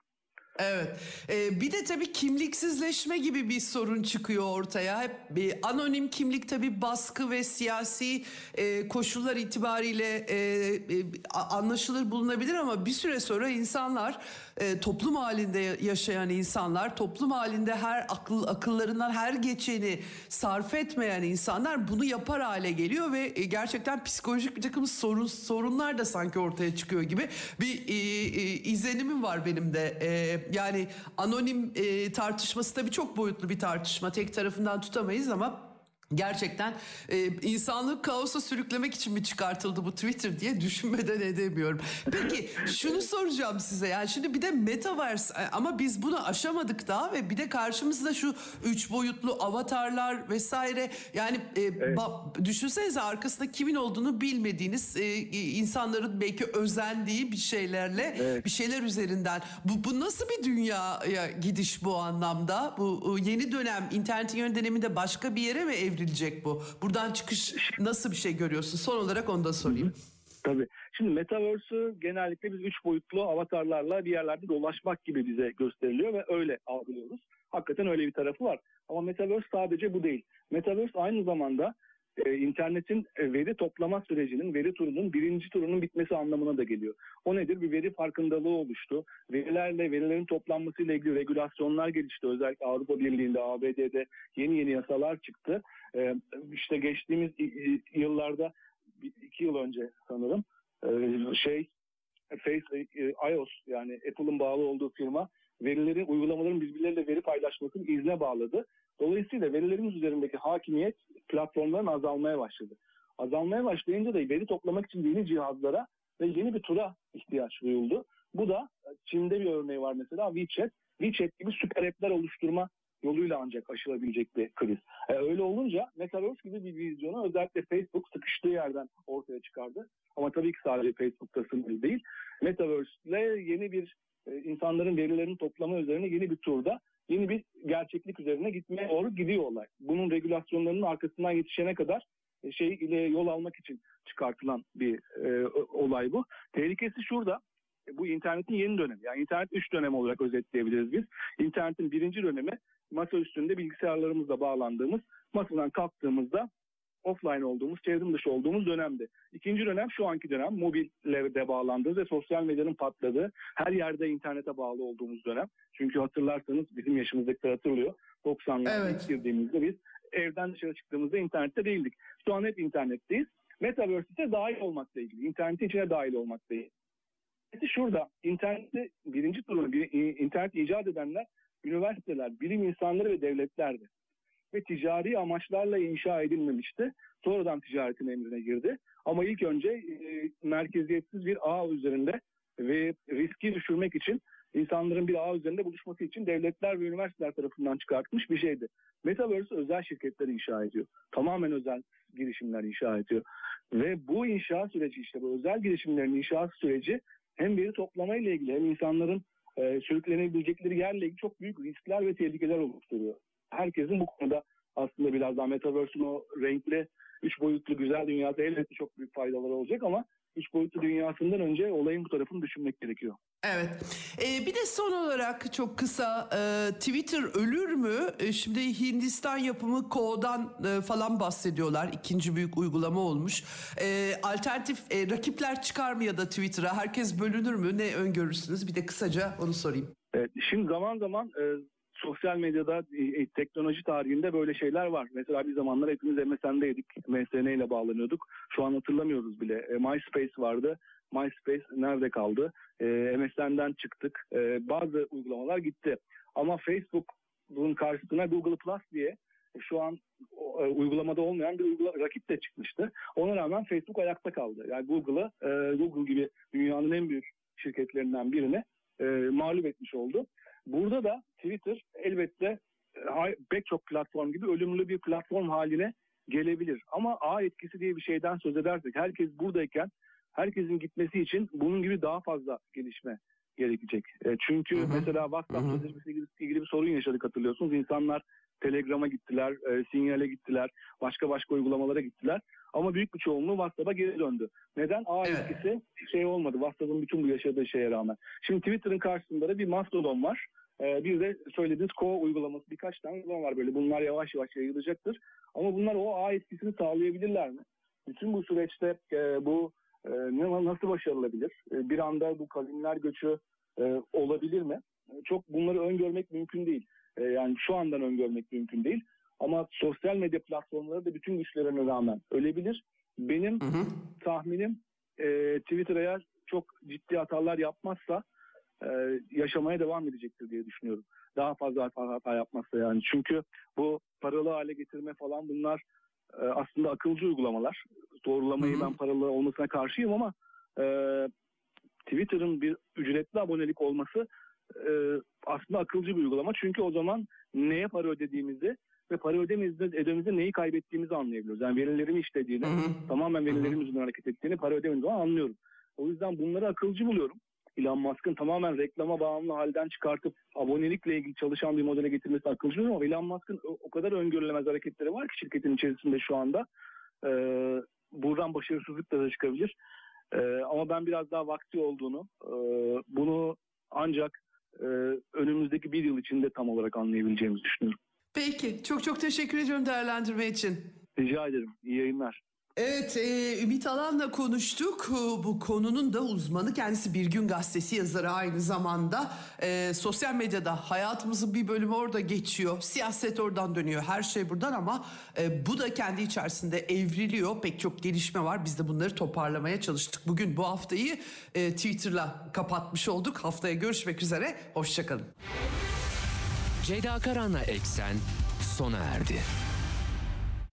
Evet. Ee, bir de tabii kimliksizleşme gibi bir sorun çıkıyor ortaya. Hep bir anonim kimlik tabii baskı ve siyasi e, koşullar itibariyle e, e, anlaşılır bulunabilir ama bir süre sonra insanlar e, toplum halinde yaşayan insanlar, toplum halinde her akıl akıllarından her geçeni sarf etmeyen insanlar bunu yapar hale geliyor ve e, gerçekten psikolojik bir takım sorun sorunlar da sanki ortaya çıkıyor gibi bir e, e, izlenimim var benim de. E, yani anonim e, tartışması tabii çok boyutlu bir tartışma. Tek tarafından tutamayız ama Gerçekten e, insanlığı kaosa sürüklemek için mi çıkartıldı bu Twitter diye düşünmeden edemiyorum. Peki şunu soracağım size. Yani şimdi bir de metaverse e, ama biz bunu aşamadık daha ve bir de karşımızda şu üç boyutlu avatarlar vesaire yani e, ba- düşünsenize arkasında kimin olduğunu bilmediğiniz e, insanların belki özendiği bir şeylerle Evet. bir şeyler üzerinden. Bu, bu nasıl bir dünyaya gidiş bu anlamda? Bu o yeni dönem internetin yön döneminde başka bir yere mi evrilecek bu buradan çıkış nasıl bir şey görüyorsun son olarak onu da sorayım. Tabii. Şimdi Metaverse'ü genellikle biz üç boyutlu avatarlarla bir yerlerde dolaşmak gibi bize gösteriliyor ve öyle algılıyoruz. Hakikaten öyle bir tarafı var. Ama Metaverse sadece bu değil. Metaverse aynı zamanda e, internetin e, veri toplama sürecinin, veri turunun birinci turunun bitmesi anlamına da geliyor. O nedir? Bir veri farkındalığı oluştu. Verilerle, verilerin toplanmasıyla ilgili regülasyonlar gelişti. Özellikle Avrupa Birliği'nde, ABD'de yeni yeni yasalar çıktı. E, işte geçtiğimiz yıllarda, iki yıl önce sanırım, e, şey Face, e, iOS yani Apple'ın bağlı olduğu firma verileri, uygulamaların birbirleriyle veri paylaşmasını izne bağladı. Dolayısıyla verilerimiz üzerindeki hakimiyet platformların azalmaya başladı. Azalmaya başlayınca da veri toplamak için yeni cihazlara ve yeni bir tura ihtiyaç duyuldu. Bu da Çin'de bir örneği var mesela WeChat. WeChat gibi süper app'ler oluşturma yoluyla ancak aşılabilecek bir kriz. E, öyle olunca Metaverse gibi bir vizyonu özellikle Facebook sıkıştığı yerden ortaya çıkardı. Ama tabii ki sadece Facebook'ta sınırlı değil. Metaverse ile yeni bir e, insanların verilerini toplama üzerine yeni bir turda yeni bir gerçeklik üzerine gitmeye doğru gidiyor olay. Bunun regülasyonlarının arkasından yetişene kadar e, şey ile yol almak için çıkartılan bir e, olay bu. Tehlikesi şurada. E, Bu internetin yeni dönemi. Yani internet üç dönem olarak özetleyebiliriz biz. İnternetin birinci dönemi masa üstünde bilgisayarlarımızla bağlandığımız, masadan kalktığımızda offline olduğumuz, çevrim dışı olduğumuz dönemdi. İkinci dönem şu anki dönem mobille de bağlandığı ve sosyal medyanın patladığı, her yerde internete bağlı olduğumuz dönem. Çünkü hatırlarsanız bizim yaşımızdakiler hatırlıyor. 90'larda Evet. girdiğimizde biz evden dışarı çıktığımızda internette değildik. Şu an hep internetteyiz. Metaverse ise dahil olmakla ilgili. İnternetin içine dahil olmakla ilgili. Şurada internette birinci turunu bir, internet icat edenler üniversiteler, bilim insanları ve devletlerdi. Ve ticari amaçlarla inşa edilmemişti. Sonradan ticaretin emrine girdi. Ama ilk önce e, merkeziyetsiz bir ağ üzerinde ve riski düşürmek için insanların bir ağ üzerinde buluşması için devletler ve üniversiteler tarafından çıkartılmış bir şeydi. Metaverse özel şirketler inşa ediyor. Tamamen özel girişimler inşa ediyor. Ve bu inşa süreci işte bu özel girişimlerin inşa süreci hem veri toplama ile ilgili hem insanların e, sürüklenebilecekleri yerle ilgili çok büyük riskler ve tehlikeler oluşturuyor. Herkesin bu konuda aslında biraz daha Metaverse'ün o renkli, üç boyutlu güzel dünyada elbette çok büyük faydaları olacak ama üç boyutlu dünyasından önce olayın bu tarafını düşünmek gerekiyor. Evet. Ee, bir de son olarak çok kısa e, Twitter ölür mü? E, şimdi Hindistan yapımı Ko'dan e, falan bahsediyorlar. İkinci büyük uygulama olmuş. E, alternatif e, rakipler çıkar mı ya da Twitter'a? Herkes bölünür mü? Ne öngörürsünüz? Bir de kısaca onu sorayım. Evet, şimdi zaman zaman e, sosyal medyada e, teknoloji tarihinde böyle şeyler var. Mesela bir zamanlar hepimiz MSN'deydik. MSN ile bağlanıyorduk. Şu an hatırlamıyoruz bile. E, MySpace vardı. MySpace nerede kaldı? E, MSN'den çıktık. E, bazı uygulamalar gitti. Ama Facebook bunun karşısına Google Plus diye e, şu an e, uygulamada olmayan bir uygula, rakip de çıkmıştı. Ona rağmen Facebook ayakta kaldı. Yani Google'ı e, Google gibi dünyanın en büyük şirketlerinden birini e, mağlup etmiş oldu. Burada da Twitter elbette e, pek çok platform gibi ölümlü bir platform haline gelebilir. Ama ağ etkisi diye bir şeyden söz edersek herkes buradayken herkesin gitmesi için bunun gibi daha fazla gelişme gerekecek. E, çünkü Hı hı. mesela WhatsApp Hı hı. sözleşmesiyle ilgili, ilgili bir sorun yaşadık hatırlıyorsunuz. İnsanlar Telegram'a gittiler, e, Signal'e gittiler, başka başka uygulamalara gittiler. Ama büyük bir çoğunluğu WhatsApp'a geri döndü. Neden? Ağ Evet. etkisi şey olmadı. WhatsApp'ın bütün bu yaşadığı şeye rağmen. Şimdi Twitter'ın karşısında da bir Mastodon var. Ee, bir de söylediğiniz Ko uygulaması birkaç tane uygulama var böyle. Bunlar yavaş yavaş yayılacaktır. Ama bunlar o ağ etkisini sağlayabilirler mi? Bütün bu süreçte e, bu e, nasıl başarılabilir? E, bir anda bu kavimler göçü e, olabilir mi? E, Çok bunları öngörmek mümkün değil. E, yani şu andan öngörmek mümkün değil. Ama sosyal medya platformları da bütün güçlerine rağmen ölebilir. Benim Hı hı. tahminim e, Twitter eğer çok ciddi hatalar yapmazsa e, yaşamaya devam edecektir diye düşünüyorum. Daha fazla hata, hata yapmazsa yani. Çünkü bu paralı hale getirme falan bunlar e, aslında akılcı uygulamalar. Doğrulamayı Hı hı. ben paralı olmasına karşıyım ama e, Twitter'ın bir ücretli abonelik olması e, aslında akılcı bir uygulama. Çünkü o zaman neye para ödediğimizi ve para ödemediğimizde, ödediğimizde neyi kaybettiğimizi anlayabiliyoruz. Yani verilerimi işlediğini, tamamen verilerim yüzünden hareket ettiğini, para ödemediğini zaman anlıyorum. O yüzden bunları akılcı buluyorum. Elon Musk'ın tamamen reklama bağımlı halden çıkartıp abonelikle ilgili çalışan bir modele getirmesi akılcı buluyorum ama Elon Musk'ın o, o kadar öngörülemez hareketleri var ki şirketin içerisinde şu anda. Ee, buradan başarısızlık da çıkabilir. Ee, ama ben biraz daha vakti olduğunu, e, bunu ancak e, önümüzdeki bir yıl içinde tam olarak anlayabileceğimizi düşünüyorum. Peki. Çok çok teşekkür ediyorum değerlendirme için. Rica ederim. İyi yayınlar. Evet, e, Ümit Alan'la konuştuk. E, Bu konunun da uzmanı kendisi Bir Gün Gazetesi yazarı aynı zamanda. E, sosyal medyada hayatımızın bir bölümü orada geçiyor. Siyaset oradan dönüyor. Her şey buradan ama e, bu da kendi içerisinde evriliyor. Pek çok gelişme var. Biz de bunları toparlamaya çalıştık. Bugün bu haftayı e, Twitter'la kapatmış olduk. Haftaya görüşmek üzere. Hoşçakalın. Ceyda Karan'la Eksen sona erdi.